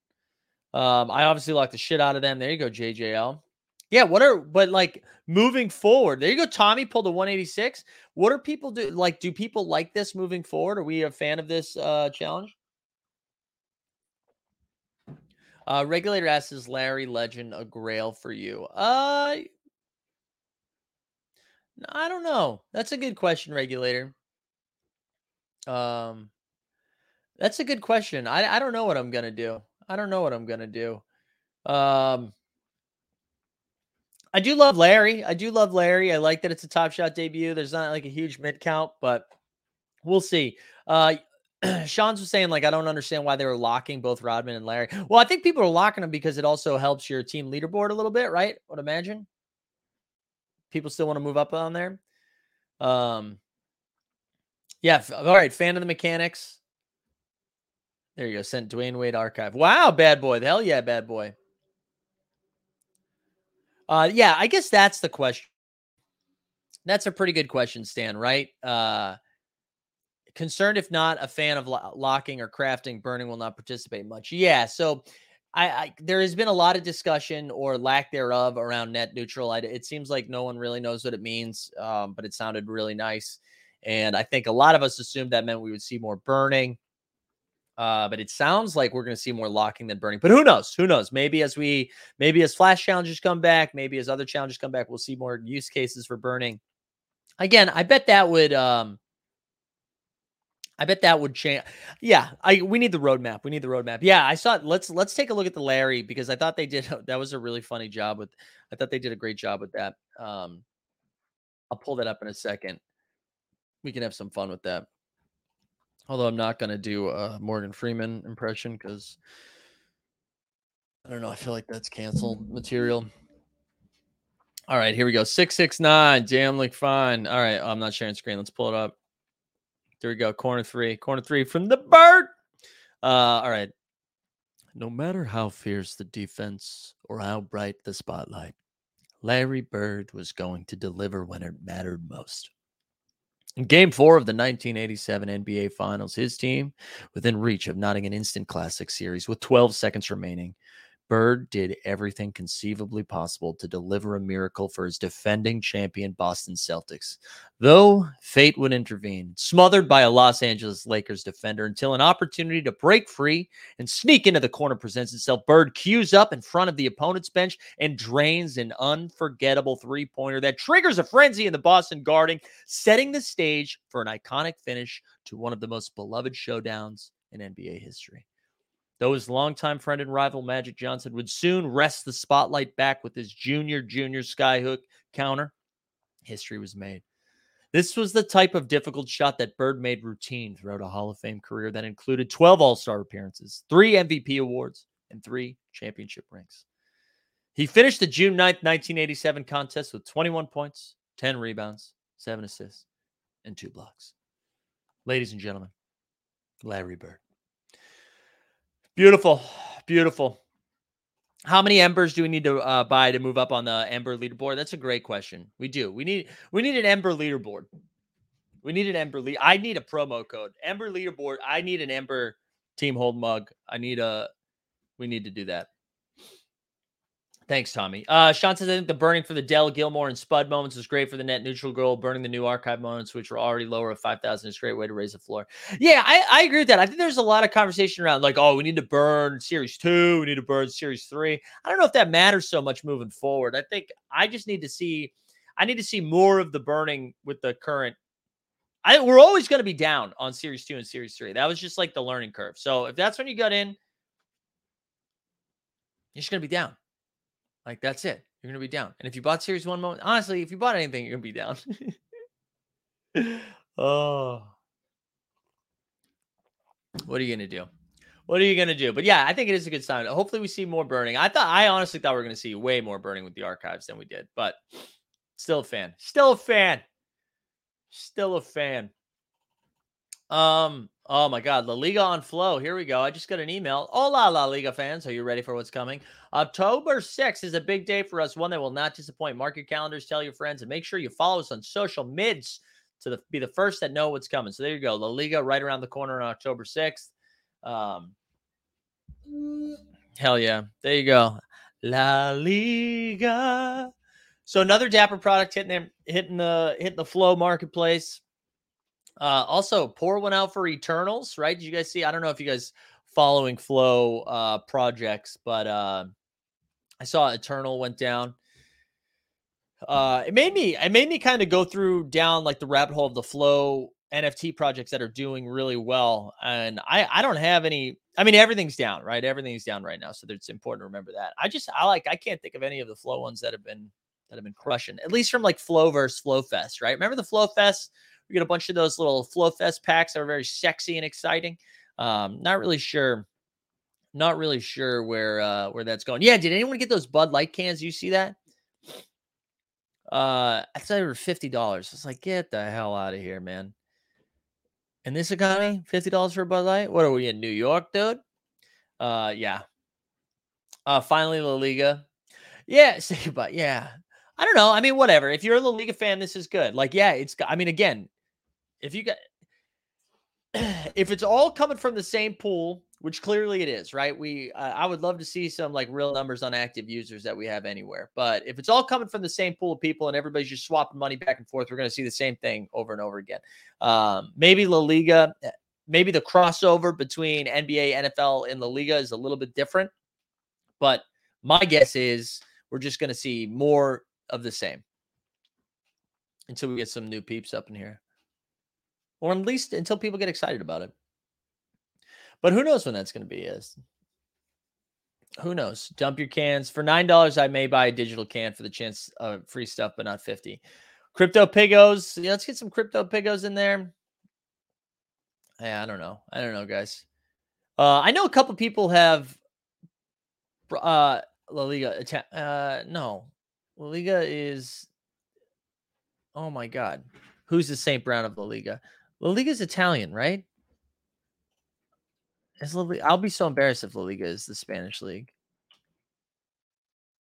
S3: Um, I obviously locked the shit out of them. There you go, JJL. Yeah, what are but like moving forward? There you go. Tommy pulled a 186. What are people do like? Do people like this moving forward? Are we a fan of this uh challenge? Uh regulator asks, is Larry Legend a grail for you? Uh I don't know. That's a good question, regulator. Um that's a good question. I I don't know what I'm gonna do. I don't know what I'm gonna do. Um I do love Larry. I do love Larry. I like that it's a top shot debut. There's not like a huge mid count, but we'll see. Uh <clears throat> Sean's was saying, like, I don't understand why they were locking both Rodman and Larry. Well, I think people are locking them because it also helps your team leaderboard a little bit, right? I would imagine. People still want to move up on there. Um yeah, all right. Fan of the mechanics. There you go. Sent Dwyane Wade archive. Wow, bad boy. Hell yeah, bad boy. Uh, yeah, I guess that's the question. That's a pretty good question, Stan. Right? Uh, concerned if not a fan of lo- locking or crafting, burning will not participate much. Yeah. So, I, I there has been a lot of discussion or lack thereof around net neutral. I, it seems like no one really knows what it means, um, but it sounded really nice, and I think a lot of us assumed that meant we would see more burning. Uh, but it sounds like we're going to see more locking than burning. But who knows? Who knows? Maybe as we, maybe as flash challenges come back, maybe as other challenges come back, we'll see more use cases for burning. Again, I bet that would, um, I bet that would change. Yeah, I we need the roadmap. We need the roadmap. Yeah, I saw. It. Let's let's take a look at the Larry because I thought they did. <laughs> That was a really funny job with. I thought they did a great job with that. Um, I'll pull that up in a second. We can have some fun with that. Although I'm not going to do a Morgan Freeman impression because I don't know. I feel like that's canceled material. All right, here we go. 669, Jam like fine. All right, I'm not sharing screen. Let's pull it up. There we go. Corner three. Corner three from the bird. Uh, all right. No matter how fierce the defense or how bright the spotlight, Larry Bird was going to deliver when it mattered most. In game four of the 1987 NBA Finals, his team, within reach of knotting an instant classic series with 12 seconds remaining, Bird did everything conceivably possible to deliver a miracle for his defending champion Boston Celtics. Though fate would intervene, smothered by a Los Angeles Lakers defender until an opportunity to break free and sneak into the corner presents itself. Bird cues up in front of the opponent's bench and drains an unforgettable three pointer that triggers a frenzy in the Boston Garden, setting the stage for an iconic finish to one of the most beloved showdowns in NBA history. Though his longtime friend and rival Magic Johnson would soon wrest the spotlight back with his junior, junior skyhook counter, history was made. This was the type of difficult shot that Bird made routine throughout a Hall of Fame career that included 12 All Star appearances, three MVP awards, and three championship rings. He finished the June 9th, 1987 contest with 21 points, 10 rebounds, seven assists, and two blocks. Ladies and gentlemen, Larry Bird. Beautiful, beautiful. How many embers do we need to uh, buy to move up on the ember leaderboard? That's a great question. We do. We need we need an ember leaderboard. We need an ember. I need a promo code. Ember leaderboard. I need an ember team hold mug. I need a. We need to do that. Thanks, Tommy. Uh, Sean says I think the burning for the Dell Gilmore and Spud moments was great for the net neutral goal. Burning the new archive moments, which were already lower of five thousand, is a great way to raise the floor. Yeah, I, I agree with that. I think there's a lot of conversation around like, oh, we need to burn series two, we need to burn series three. I don't know if that matters so much moving forward. I think I just need to see, I need to see more of the burning with the current. I we're always going to be down on series two and series three. That was just like the learning curve. So if that's when you got in, you're just going to be down. Like that's it. You're gonna be down. And if you bought Series One moment, honestly, if you bought anything, you're gonna be down. <laughs> oh, what are you gonna do? What are you gonna do? But yeah, I think it is a good sign. Hopefully, we see more burning. I thought, I honestly thought we are gonna see way more burning with the archives than we did. But still a fan. Still a fan. Still a fan. Um. Oh my God, La Liga on flow. Here we go. I just got an email. Hola, La Liga fans. Are you ready for what's coming? October 6th is a big day for us, one that will not disappoint. Mark your calendars, tell your friends, and make sure you follow us on social mids to the, be the first that know what's coming. So there you go. La Liga right around the corner on October 6th. Um, Hell yeah. There you go. La Liga. So another Dapper product hitting hitting the hitting the flow marketplace. Uh also pour one out for Eternals, right? Did you guys see? I don't know if you guys following flow uh projects, but uh I saw Eternal went down. Uh it made me it made me kind of go through down like the rabbit hole of the flow NFT projects that are doing really well. And I I don't have any I mean everything's down, right? Everything's down right now. So it's important to remember that. I just I like I can't think of any of the flow ones that have been that have been crushing, at least from like Flow versus Flow Fest, right? Remember the Flow Fest? We get a bunch of those little Flow Fest packs that are very sexy and exciting. Um, not really sure, not really sure where uh where that's going. Yeah, did anyone get those Bud Light cans? You see that? Uh, I thought they were fifty dollars. It's like get the hell out of here, man. In this economy, fifty dollars for a Bud Light? What are we in New York, dude? Uh, yeah. Uh, finally, La Liga. Yeah, <laughs> say goodbye. Yeah, I don't know. I mean, whatever. If you're a La Liga fan, this is good. Like, yeah, it's. I mean, again, if you got, <clears throat> if it's all coming from the same pool, which clearly it is, right? We, uh, I would love to see some like real numbers on active users that we have anywhere. But if it's all coming from the same pool of people and everybody's just swapping money back and forth, we're going to see the same thing over and over again. Um, maybe La Liga, maybe the crossover between NBA, NFL, and La Liga is a little bit different. But my guess is we're just going to see more of the same until we get some new peeps up in here, or at least until people get excited about it. But who knows when that's going to be? Is who knows? Dump your cans for nine dollars. I may buy a digital can for the chance of free stuff, but not fifty. Crypto pigos. Yeah, let's get some crypto pigos in there. Yeah, I don't know. I don't know, guys. Uh, I know a couple people have uh La Liga. Uh, no, La Liga is. Oh my God, who's the Saint Brown of La Liga? La Liga is Italian, right? Is La Liga, I'll be so embarrassed if La Liga is the Spanish league.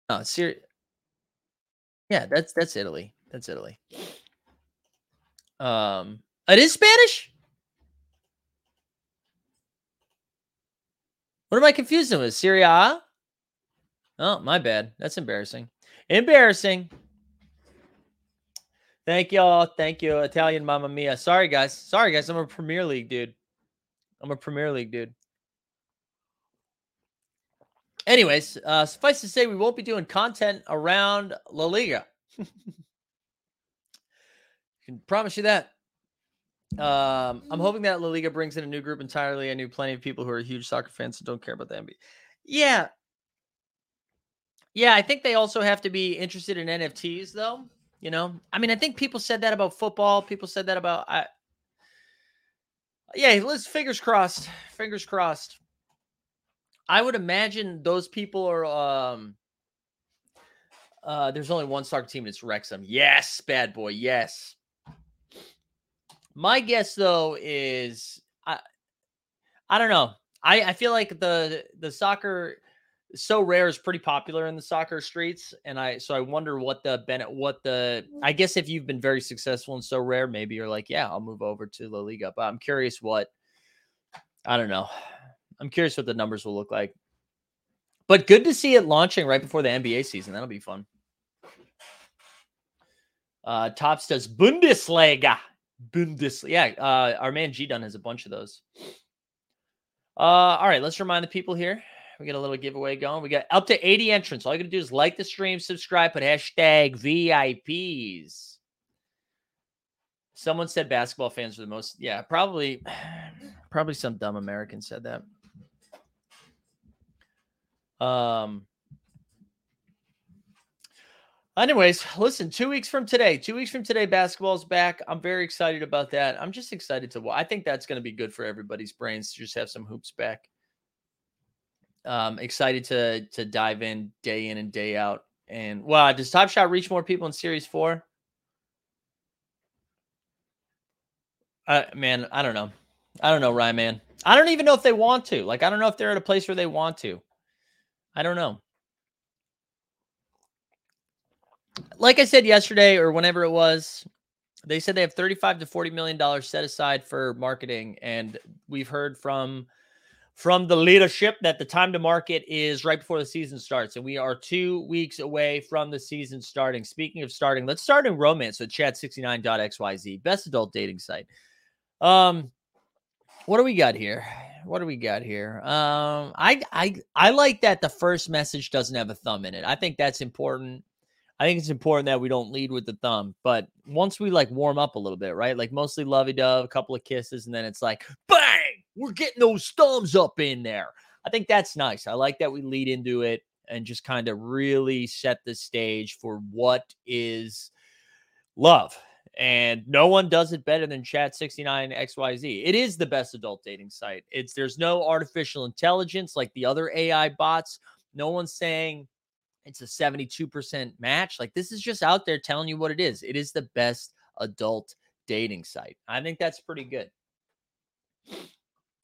S3: No, ser- Yeah, that's that's Italy. That's Italy. Um, it is Spanish. What am I confused with? Serie A? Oh, my bad. That's embarrassing. Embarrassing. Thank y'all. Thank you, Italian Mamma Mia. Sorry, guys. Sorry, guys. I'm a Premier League dude. I'm a Premier League dude. Anyways, uh, suffice to say, we won't be doing content around La Liga. <laughs> can promise you that. Um, I'm hoping that La Liga brings in a new group entirely. I knew plenty of people who are huge soccer fans and don't care about the NBA. Yeah. Yeah, I think they also have to be interested in NFTs, though. You know, I mean, I think people said that about football. People said that about I. Yeah, let's fingers crossed. Fingers crossed. I would imagine those people are. um uh There's only one soccer team. And it's Wrexham. Yes, bad boy. Yes. My guess though is I. I don't know. I I feel like the the soccer Sorare is pretty popular in the soccer streets and i so i wonder what the bennett what the i guess if you've been very successful in Sorare maybe you're like yeah i'll move over to la liga but i'm curious what i don't know. I'm curious what the numbers will look like. But good to see it launching right before the nba season. That'll be fun. Uh Topps does bundesliga. Bundesliga yeah uh our man g dunn has a bunch of those. Uh all right let's remind the people here we got a little giveaway going. We got up to 80 entrants. All you got to do is like the stream, subscribe, put hashtag VIPs. Someone said basketball fans are the most. Yeah, probably, <sighs> probably some dumb American said that. Um. Anyways, listen, two weeks from today, two weeks from today, basketball's back. I'm very excited about that. I'm just excited to. I think that's going to be good for everybody's brains to just have some hoops back um excited to to dive in day in and day out. And wow does top shot reach more people in series four? Uh man i don't know. I don't know ryan man. I don't even know if they want to. Like i don't know if they're at a place where they want to. I don't know. Like i said yesterday or whenever it was they said they have 35 to 40 million dollars set aside for marketing. And we've heard from from the leadership that the time to market is right before the season starts, and we are two weeks away from the season starting. Speaking of starting, let's start in romance with chat69.xyz, best adult dating site. Um, what do we got here? What do we got here? Um, I I I like that the first message doesn't have a thumb in it. I think that's important. I think it's important that we don't lead with the thumb, but once we like warm up a little bit, right? Like mostly lovey dove, a couple of kisses, and then it's like bang, we're getting those thumbs up in there. I think that's nice. I like that we lead into it and just kind of really set the stage for what is love. And no one does it better than Chat69XYZ. It is the best adult dating site. It's there's no artificial intelligence like the other AI bots. No one's saying it's a 72% match. Like this is just out there telling you what it is. It is the best adult dating site. I think that's pretty good.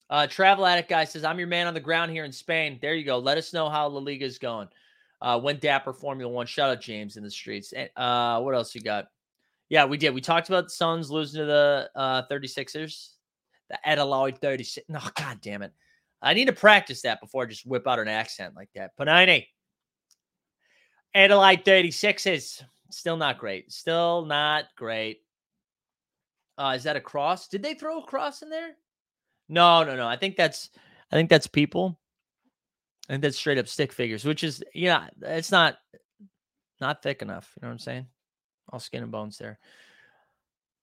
S3: Uh, Travel Addict guy says, I'm your man on the ground here in Spain. There you go. Let us know how La Liga is going. Uh, when Dapper Formula One. Shout out James in the streets. And uh, what else you got? Yeah, we did. We talked about the Suns losing to the uh, 36ers. The Adelaide 36. No, god damn it. I need to practice that before I just whip out an accent like that. Panini. Adelaide 36ers. Still not great. Still not great. Uh, is that a cross? Did they throw a cross in there? No, no, no. I think that's I think that's people. I think that's straight up stick figures, which is yeah, it's not not thick enough. You know what I'm saying? All skin and bones there.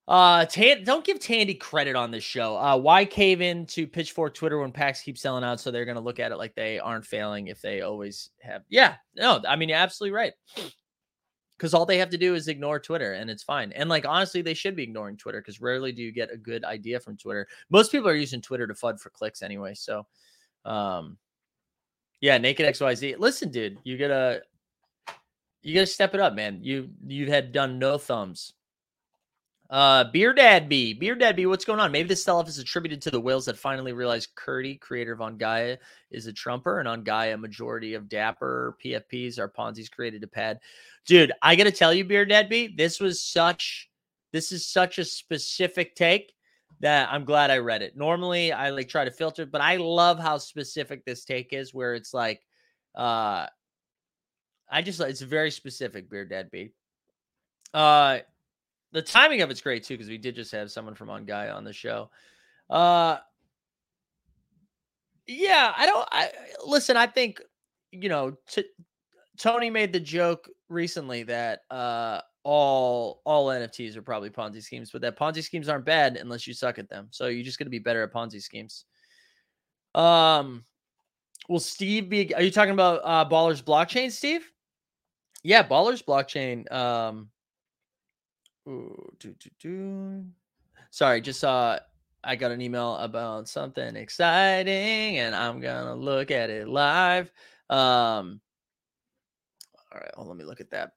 S3: Uh, Tan- don't give Tandy credit on this show. Uh, why cave in to Pitchfork Twitter when packs keep selling out? So they're gonna look at it like they aren't failing if they always have. Yeah, no, I mean you're absolutely right. Because all they have to do is ignore Twitter, and it's fine. And like honestly, they should be ignoring Twitter because rarely do you get a good idea from Twitter. Most people are using Twitter to fud for clicks anyway. So, um, yeah, Naked XYZ. Listen, dude, you gotta you gotta step it up, man. You you had done no thumbs. Uh, Beer Dad B, Beer Dad B, what's going on? Maybe this sell-off is attributed to the whales that finally realized Curdy, creator of On Gaia, is a trumper, and On Gaia, majority of Dapper PFPs are Ponzi's created to pad. Dude, I gotta tell you, Beer Dad B, this was such, this is such a specific take that I'm glad I read it. Normally, I like try to filter, but I love how specific this take is, where it's like, uh, I just it's very specific, Beer Dad B. Uh, the timing of it's great too because we did just have someone from on guy on the show. Uh yeah, I don't I listen, I think you know, t- Tony made the joke recently that uh all all NFTs are probably Ponzi schemes, but that Ponzi schemes aren't bad unless you suck at them. So you're just going to be better at Ponzi schemes. Um will Steve be are you talking about uh Ballers blockchain, Steve? Yeah, Ballers blockchain um Ooh, do, do, do. Sorry, just saw I got an email about something exciting and I'm gonna look at it live. Um all right, on, let me look at that.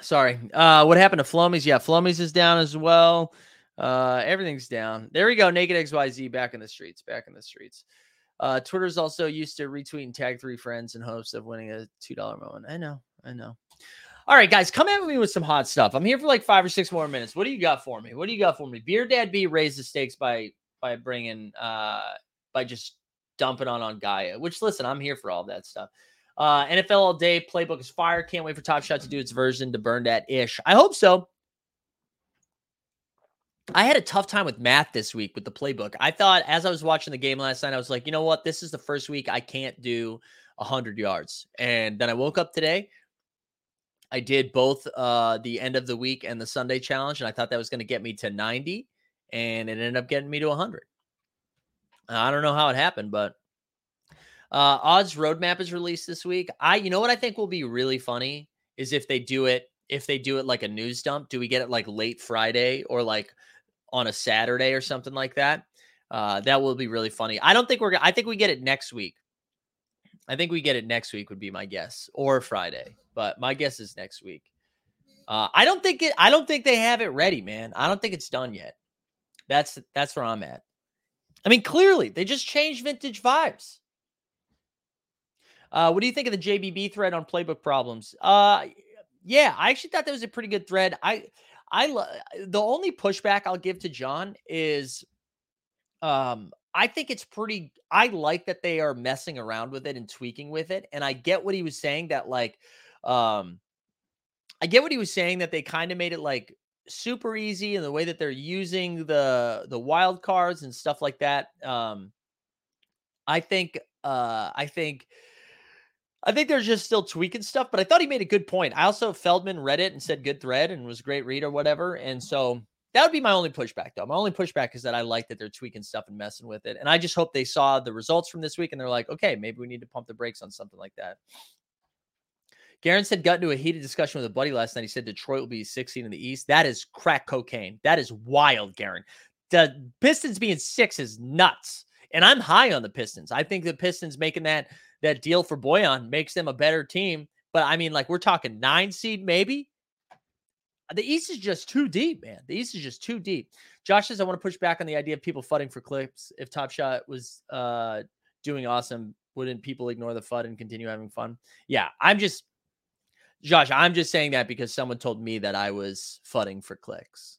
S3: Sorry. Uh what happened to Flomies? Yeah, Flomies is down as well. Uh everything's down. There we go. Naked XYZ back in the streets, back in the streets. Uh Twitter's also used to retweet and tag three friends in hopes of winning a two dollar moment. I know, I know. All right, guys, come at me with some hot stuff. I'm here for like five or six more minutes. What do you got for me? What do you got for me? Beer Dad B raised the stakes by by bringing uh by just dumping on on Gaia. Which listen, I'm here for all that stuff. Uh NFL all day playbook is fire. Can't wait for Top Shot to do its version to burn that ish. I hope so. I had a tough time with math this week with the playbook. I thought as I was watching the game last night, I was like, you know what? This is the first week I can't do 100 yards. And then I woke up today, I did both uh the end of the week and the Sunday challenge, and I thought that was going to get me to 90, and it ended up getting me to 100. I don't know how it happened, but uh odds roadmap is released this week. I you know what I think will be really funny is if they do it if they do it like a news dump. Do we get it like late Friday or like on a Saturday or something like that? Uh that will be really funny. I don't think we're I think we get it next week. I think we get it next week would be my guess or Friday, but my guess is next week. Uh, I don't think it. I don't think they have it ready, man. I don't think it's done yet. That's that's where I'm at. I mean, clearly they just changed vintage vibes. Uh, what do you think of the JBB thread on playbook problems? Uh, yeah, I actually thought that was a pretty good thread. I, I, lo- the only pushback I'll give to John is, um, I think it's pretty. I like that they are messing around with it and tweaking with it, and I get what he was saying that like, um, I get what he was saying that they kind of made it like super easy and the way that they're using the the wild cards and stuff like that. Um, I think, uh, I think. I think they're just still tweaking stuff, but I thought he made a good point. I also Feldman read it and said good thread and was a great read or whatever. And so that would be my only pushback, though. My only pushback is that I like that they're tweaking stuff and messing with it. And I just hope they saw the results from this week and they're like, okay, maybe we need to pump the brakes on something like that. Garen said got into a heated discussion with a buddy last night. He said Detroit will be 16 in the East. That is crack cocaine. That is wild, Garen. The Pistons being six is nuts. And I'm high on the Pistons. I think the Pistons making that that deal for Bojan makes them a better team. But I mean, like we're talking nine seed, maybe. The East is just too deep, man. The East is just too deep. Josh says, I want to push back on the idea of people fudding for clips. If Top Shot was uh, doing awesome, wouldn't people ignore the FUD and continue having fun? Yeah, I'm just, Josh, I'm just saying that because someone told me that I was fudding for clicks.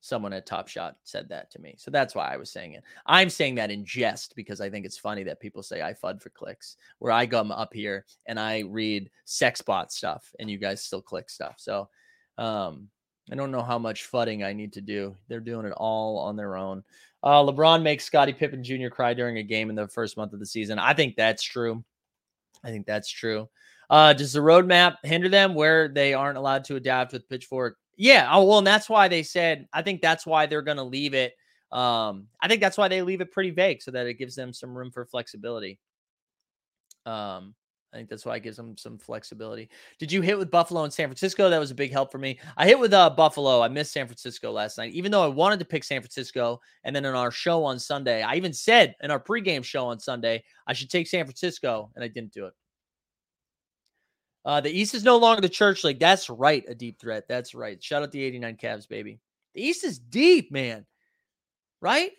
S3: Someone at Top Shot said that to me. So that's why I was saying it. I'm saying that in jest because I think it's funny that people say I FUD for clicks, where I come up here and I read sex bot stuff and you guys still click stuff. So, um, I don't know how much fudding I need to do. They're doing it all on their own. Uh, LeBron makes Scottie Pippen Jr. cry during a game in the first month of the season. I think that's true. I think that's true. Uh, does the roadmap hinder them where they aren't allowed to adapt with Pitchfork? Yeah. Oh, well, and that's why they said, I think that's why they're going to leave it. Um, I think that's why they leave it pretty vague so that it gives them some room for flexibility. Um, I think that's why it gives them some flexibility. Did you hit with Buffalo and San Francisco? That was a big help for me. I hit with uh, Buffalo. I missed San Francisco last night, even though I wanted to pick San Francisco. And then in our show on Sunday, I even said in our pregame show on Sunday, I should take San Francisco, and I didn't do it. Uh, the East is no longer the church league. That's right. A deep threat. That's right. Shout out the 89 Cavs, baby. The East is deep, man. Right?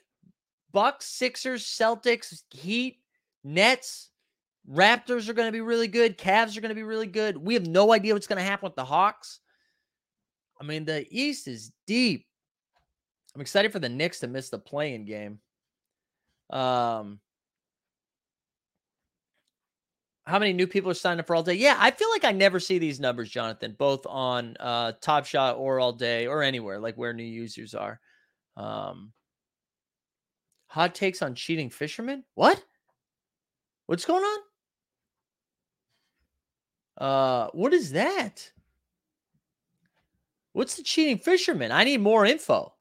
S3: Bucks, Sixers, Celtics, Heat, Nets, Raptors are going to be really good. Cavs are going to be really good. We have no idea what's going to happen with the Hawks. I mean, the East is deep. I'm excited for the Knicks to miss the play-in game. Um, how many new people are signing up for all day? Yeah, I feel like I never see these numbers, Jonathan, both on uh, Top Shot or all day or anywhere, like where new users are. Um, hot takes on cheating fishermen? What? What's going on? Uh, what is that? What's the cheating fisherman? I need more info.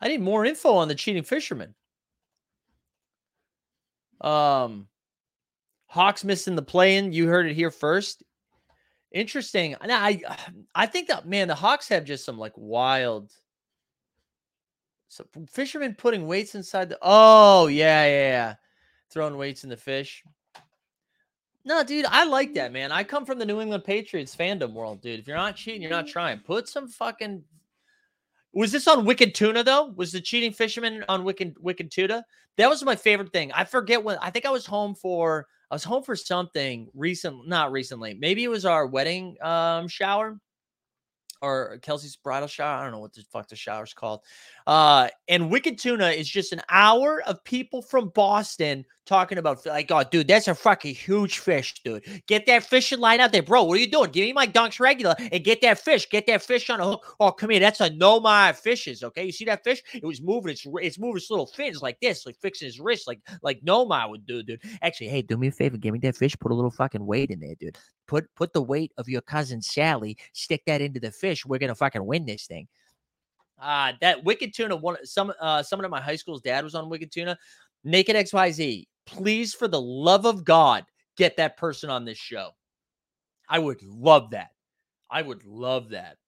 S3: I need more info on the cheating fisherman. Um, Hawks missing the play-in. You heard it here first. Interesting. I, <sighs> I think that man, the Hawks have just some like wild. So fishermen putting weights inside the. Oh yeah, yeah, yeah. Throwing weights in the fish. No, dude, I like that, man. I come from the New England Patriots fandom world, dude. If you're not cheating, you're not trying. Put some fucking. Was this on Wicked Tuna though? Was the cheating fisherman on Wicked Wicked Tuna? That was my favorite thing. I forget when. I think I was home for. I was home for something recent. Not recently. Maybe it was our wedding um shower or Kelsey's bridal shower. I don't know what the fuck the shower's called. Uh, and Wicked Tuna is just an hour of people from Boston talking about like, oh, dude, that's a fucking huge fish, dude. Get that fishing line out there, bro. What are you doing? Give me my dunks regular and get that fish. Get that fish on a hook. Oh, come here. That's a Nomar fishes. Okay, you see that fish? It was moving. It's it's moving its little fins like this, like fixing his wrist, like like Nomar would do, dude. Actually, hey, do me a favor. Give me that fish. Put a little fucking weight in there, dude. Put put the weight of your cousin Sally. Stick that into the fish. We're gonna fucking win this thing. Uh, that Wicked Tuna, one some uh someone at my high school's dad was on Wicked Tuna. Naked XYZ, please, for the love of God, get that person on this show. I would love that. I would love that.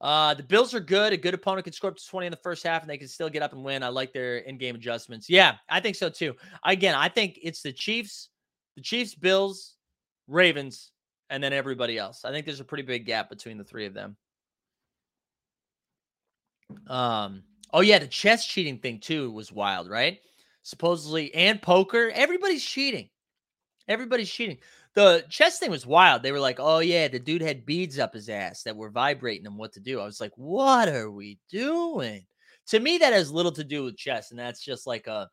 S3: Uh, the Bills are good. A good opponent can score up to 20 in the first half and they can still get up and win. I like their in-game adjustments. Yeah, I think so too. Again, I think it's the Chiefs, the Chiefs, Bills, Ravens, and then everybody else. I think there's a pretty big gap between the three of them. Um, oh yeah, the chess cheating thing too was wild, right? Supposedly, and poker, everybody's cheating. Everybody's cheating. The chess thing was wild. They were like, "Oh yeah, the dude had beads up his ass that were vibrating him what to do." I was like, "What are we doing?" To me, that has little to do with chess, and that's just like a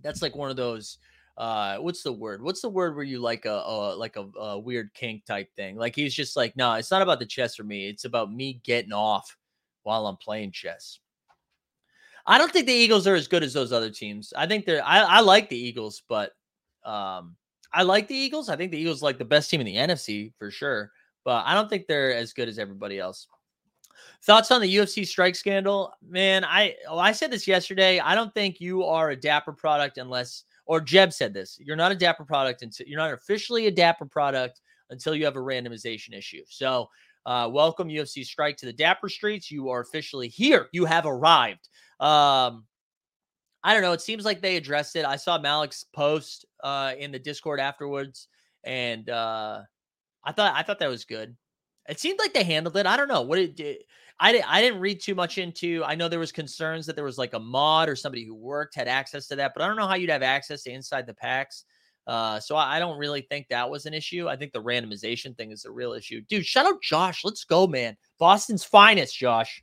S3: that's like one of those uh what's the word? What's the word where you like a, a like a, a weird kink type thing? Like he's just like no it's not about the chess for me it's about me getting off while i'm playing chess. I don't think the eagles are as good as those other teams. I think they're i, I like the eagles but um i like the eagles. I think the eagles like the best team in the nfc for sure but i don't think they're as good as everybody else. Thoughts on the UFC strike scandal? Man, I oh, I said this yesterday. I don't think you are a Dapper product unless or Jeb said this. You're not a Dapper product until you're not officially a Dapper product until you have a randomization issue. So, uh, welcome UFC strike to the Dapper streets. You are officially here. You have arrived. Um, I don't know. It seems like they addressed it. I saw Malik's post uh, in the Discord afterwards, and uh, I thought I thought that was good. It seemed like they handled it. I don't know what it did. I didn't. I didn't read too much into. I know there was concerns that there was like a mod or somebody who worked had access to that, but I don't know how you'd have access to inside the packs. Uh, so I, I don't really think that was an issue. I think the randomization thing is a real issue. Dude, shout out Josh. Let's go, man. Boston's finest, Josh.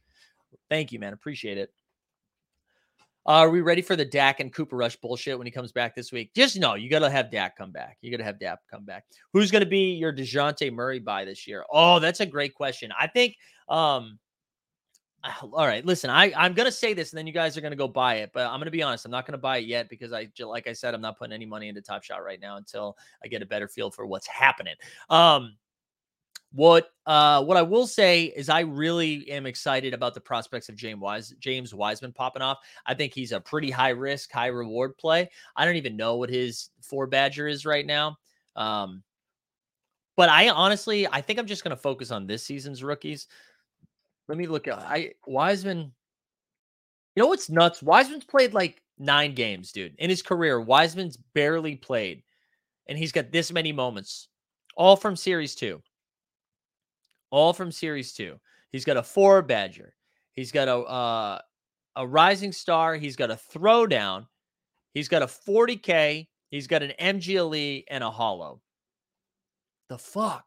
S3: Thank you, man. Appreciate it. Uh, are we ready for the Dak and Cooper Rush bullshit when he comes back this week? Just no, you got to have Dak come back. You got to have Dak come back. Who's going to be your Dejounte Murray buy this year? Oh, that's a great question. I think, um, <sighs> all right, listen, I, I'm going to say this and then you guys are going to go buy it, but I'm going to be honest. I'm not going to buy it yet because I, like I said, I'm not putting any money into Top Shot right now until I get a better feel for what's happening. Um, what uh what I will say is I really am excited about the prospects of James Wise James Wiseman popping off. I think he's a pretty high risk, high reward play. I don't even know what his four badger is right now. Um but I honestly I think I'm just gonna focus on this season's rookies. Let me look at I Wiseman. You know what's nuts? Wiseman's played like nine games, dude. In his career, Wiseman's barely played, and he's got this many moments, all from series two all from series two. He's got a four badger. He's got a uh, a rising star. He's got a throwdown. He's got a 40k. He's got an MGLE and a hollow. The fuck.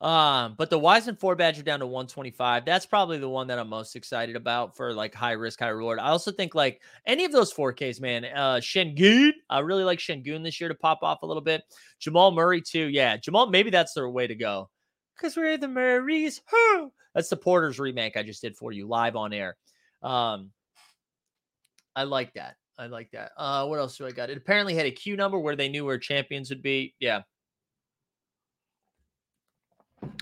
S3: Um, but the Wiseman four badger down to 125. That's probably the one that I'm most excited about for like high risk, high reward. I also think like any of those 4Ks, man. Uh Sengun. I really like Sengun this year to pop off a little bit. Jamal Murray, too. Yeah, Jamal, maybe that's the way to go because we're the Murrays. Huh. That's the Porter's remake I just did for you live on air. Um, I like that. I like that. Uh, what else do I got? It apparently had a Q number where they knew where champions would be. Yeah.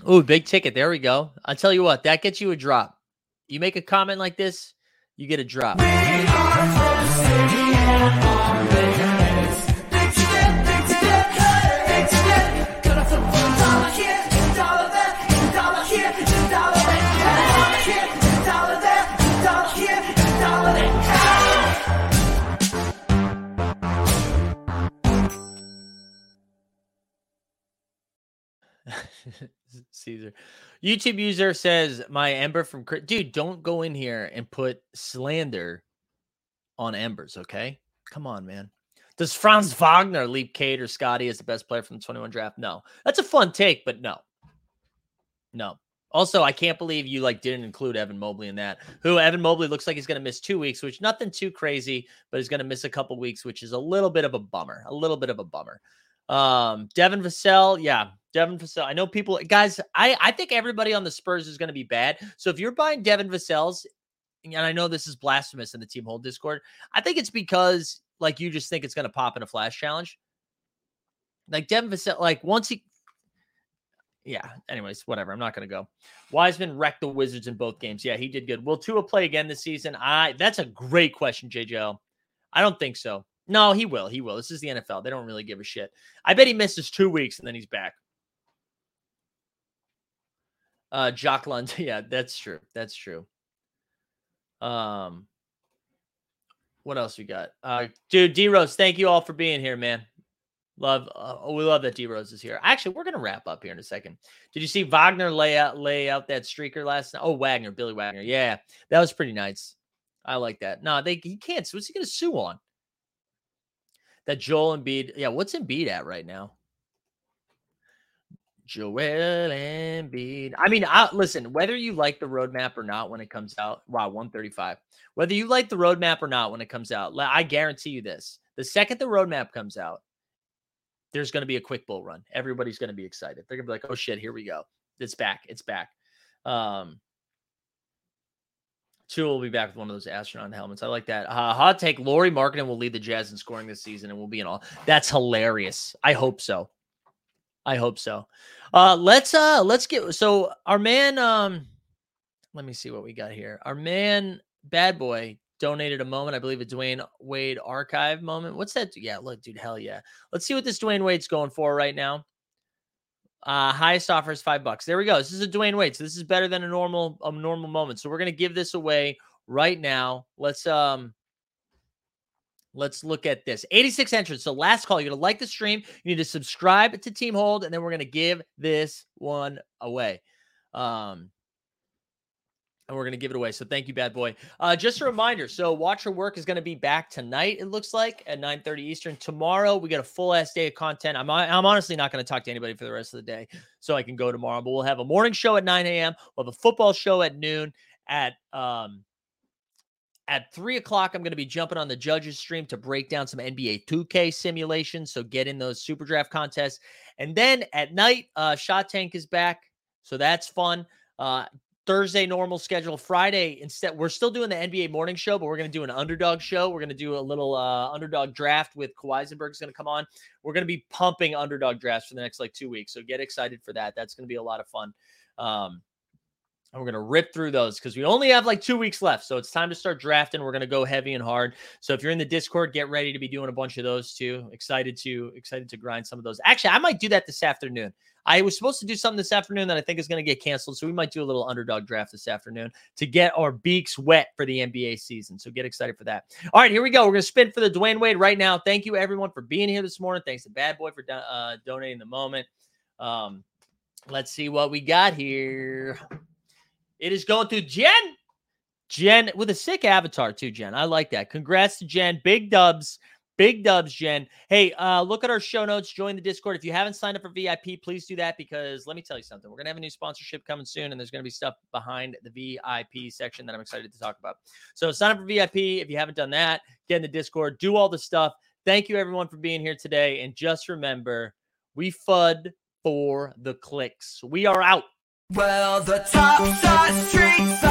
S3: Oh, big ticket. There we go. I'll tell you what, that gets you a drop. You make a comment like this, you get a drop. <laughs> Caesar. YouTube user says my Ember from dude. Don't go in here and put slander on Embers. Okay, come on, man. Does Franz Wagner leap Cade or Scottie as the best player from the 21 draft? No, that's a fun take, but no, no. Also, I can't believe you like didn't include Evan Mobley in that. Who Evan Mobley looks like he's going to miss two weeks, which nothing too crazy, but he's going to miss a couple weeks, which is a little bit of a bummer. A little bit of a bummer. Um, Devin Vassell, yeah, Devin Vassell. I know people, guys. I I think everybody on the Spurs is going to be bad. So if you're buying Devin Vassell's, and I know this is blasphemous in the team hold Discord, I think it's because like you just think it's going to pop in a flash challenge. Like Devin Vassell, like once he, yeah. Anyways, whatever. I'm not going to go. Wiseman wrecked the Wizards in both games. Yeah, he did good. Will Tua play again this season? I. That's a great question, JJL. I don't think so. No, he will. He will. This is the NFL. They don't really give a shit. I bet he misses two weeks and then he's back. Uh, Jock Lund. <laughs> Yeah, that's true. That's true. Um, what else we got? Uh, dude, D Rose, thank you all for being here, man. Love, uh, we love that D Rose is here. Actually, we're gonna wrap up here in a second. Did you see Wagner lay out lay out that streaker last night? Oh, Wagner, Billy Wagner. Yeah, that was pretty nice. I like that. No, they he can't. What's he gonna sue on? That Joel Embiid. Yeah, what's Embiid at right now? Joel Embiid. I mean, I, listen, whether you like the roadmap or not when it comes out, wow, 135. Whether you like the roadmap or not when it comes out, I guarantee you this: the second the roadmap comes out, there's going to be a quick bull run. Everybody's going to be excited. They're going to be like, "Oh shit, here we go! It's back! It's back!" Um, Tua will be back with one of those astronaut helmets. I like that. Uh, hot take: Lauri Markkanen will lead the Jazz in scoring this season, and will be in all. That's hilarious. I hope so. I hope so. Uh, let's uh, let's get so our man. Um, let me see what we got here. Our man, Bad Boy, donated a moment. I believe a Dwyane Wade archive moment. What's that? Yeah, look, dude, hell yeah. Let's see what this Dwyane Wade's going for right now. Uh, highest offer is five bucks. There we go. This is a Dwyane Wade. So this is better than a normal a normal moment. So we're gonna give this away right now. Let's um let's look at this. 86 entrants. So last call. You're gonna like the stream. You need to subscribe to Team Hold, and then we're gonna give this one away. Um and we're going to give it away. So thank you, bad boy. Uh, just a reminder. So watch your work is going to be back tonight. It looks like at 9 30 Eastern. Tomorrow we got a full ass day of content. I'm I'm honestly not going to talk to anybody for the rest of the day, so I can go tomorrow. But we'll have a morning show at 9 a.m. We'll have a football show at noon. At um at three o'clock, I'm going to be jumping on the judges stream to break down some NBA 2K simulations. So get in those super draft contests. And then at night, uh, Shot Tank is back. So that's fun. Uh, Thursday normal schedule. Friday instead, we're still doing the NBA morning show, but we're going to do an underdog show. We're going to do a little uh, underdog draft with Kawhisenberg is going to come on. We're going to be pumping underdog drafts for the next like two weeks, so get excited for that. That's going to be a lot of fun. Um, and we're going to rip through those because we only have like two weeks left. So it's time to start drafting. We're going to go heavy and hard. So if you're in the Discord, get ready to be doing a bunch of those too. Excited to excited to grind some of those. Actually, I might do that this afternoon. I was supposed to do something this afternoon that I think is going to get canceled. So we might do a little underdog draft this afternoon to get our beaks wet for the NBA season. So get excited for that. All right, here we go. We're going to spin for the Dwyane Wade right now. Thank you everyone for being here this morning. Thanks to Bad Boy for uh, donating the moment. Um, let's see what we got here. It is going to Jen. Jen with a sick avatar too, Jen. I like that. Congrats to Jen. Big dubs. Big dubs, Jen. Hey, uh, look at our show notes. Join the Discord. If you haven't signed up for VIP, please do that because let me tell you something. We're gonna have a new sponsorship coming soon, and there's gonna be stuff behind the VIP section that I'm excited to talk about. So sign up for VIP if you haven't done that. Get in the Discord. Do all the stuff. Thank you everyone for being here today. And just remember, we FUD for the clicks. We are out.
S2: Well, the top side streets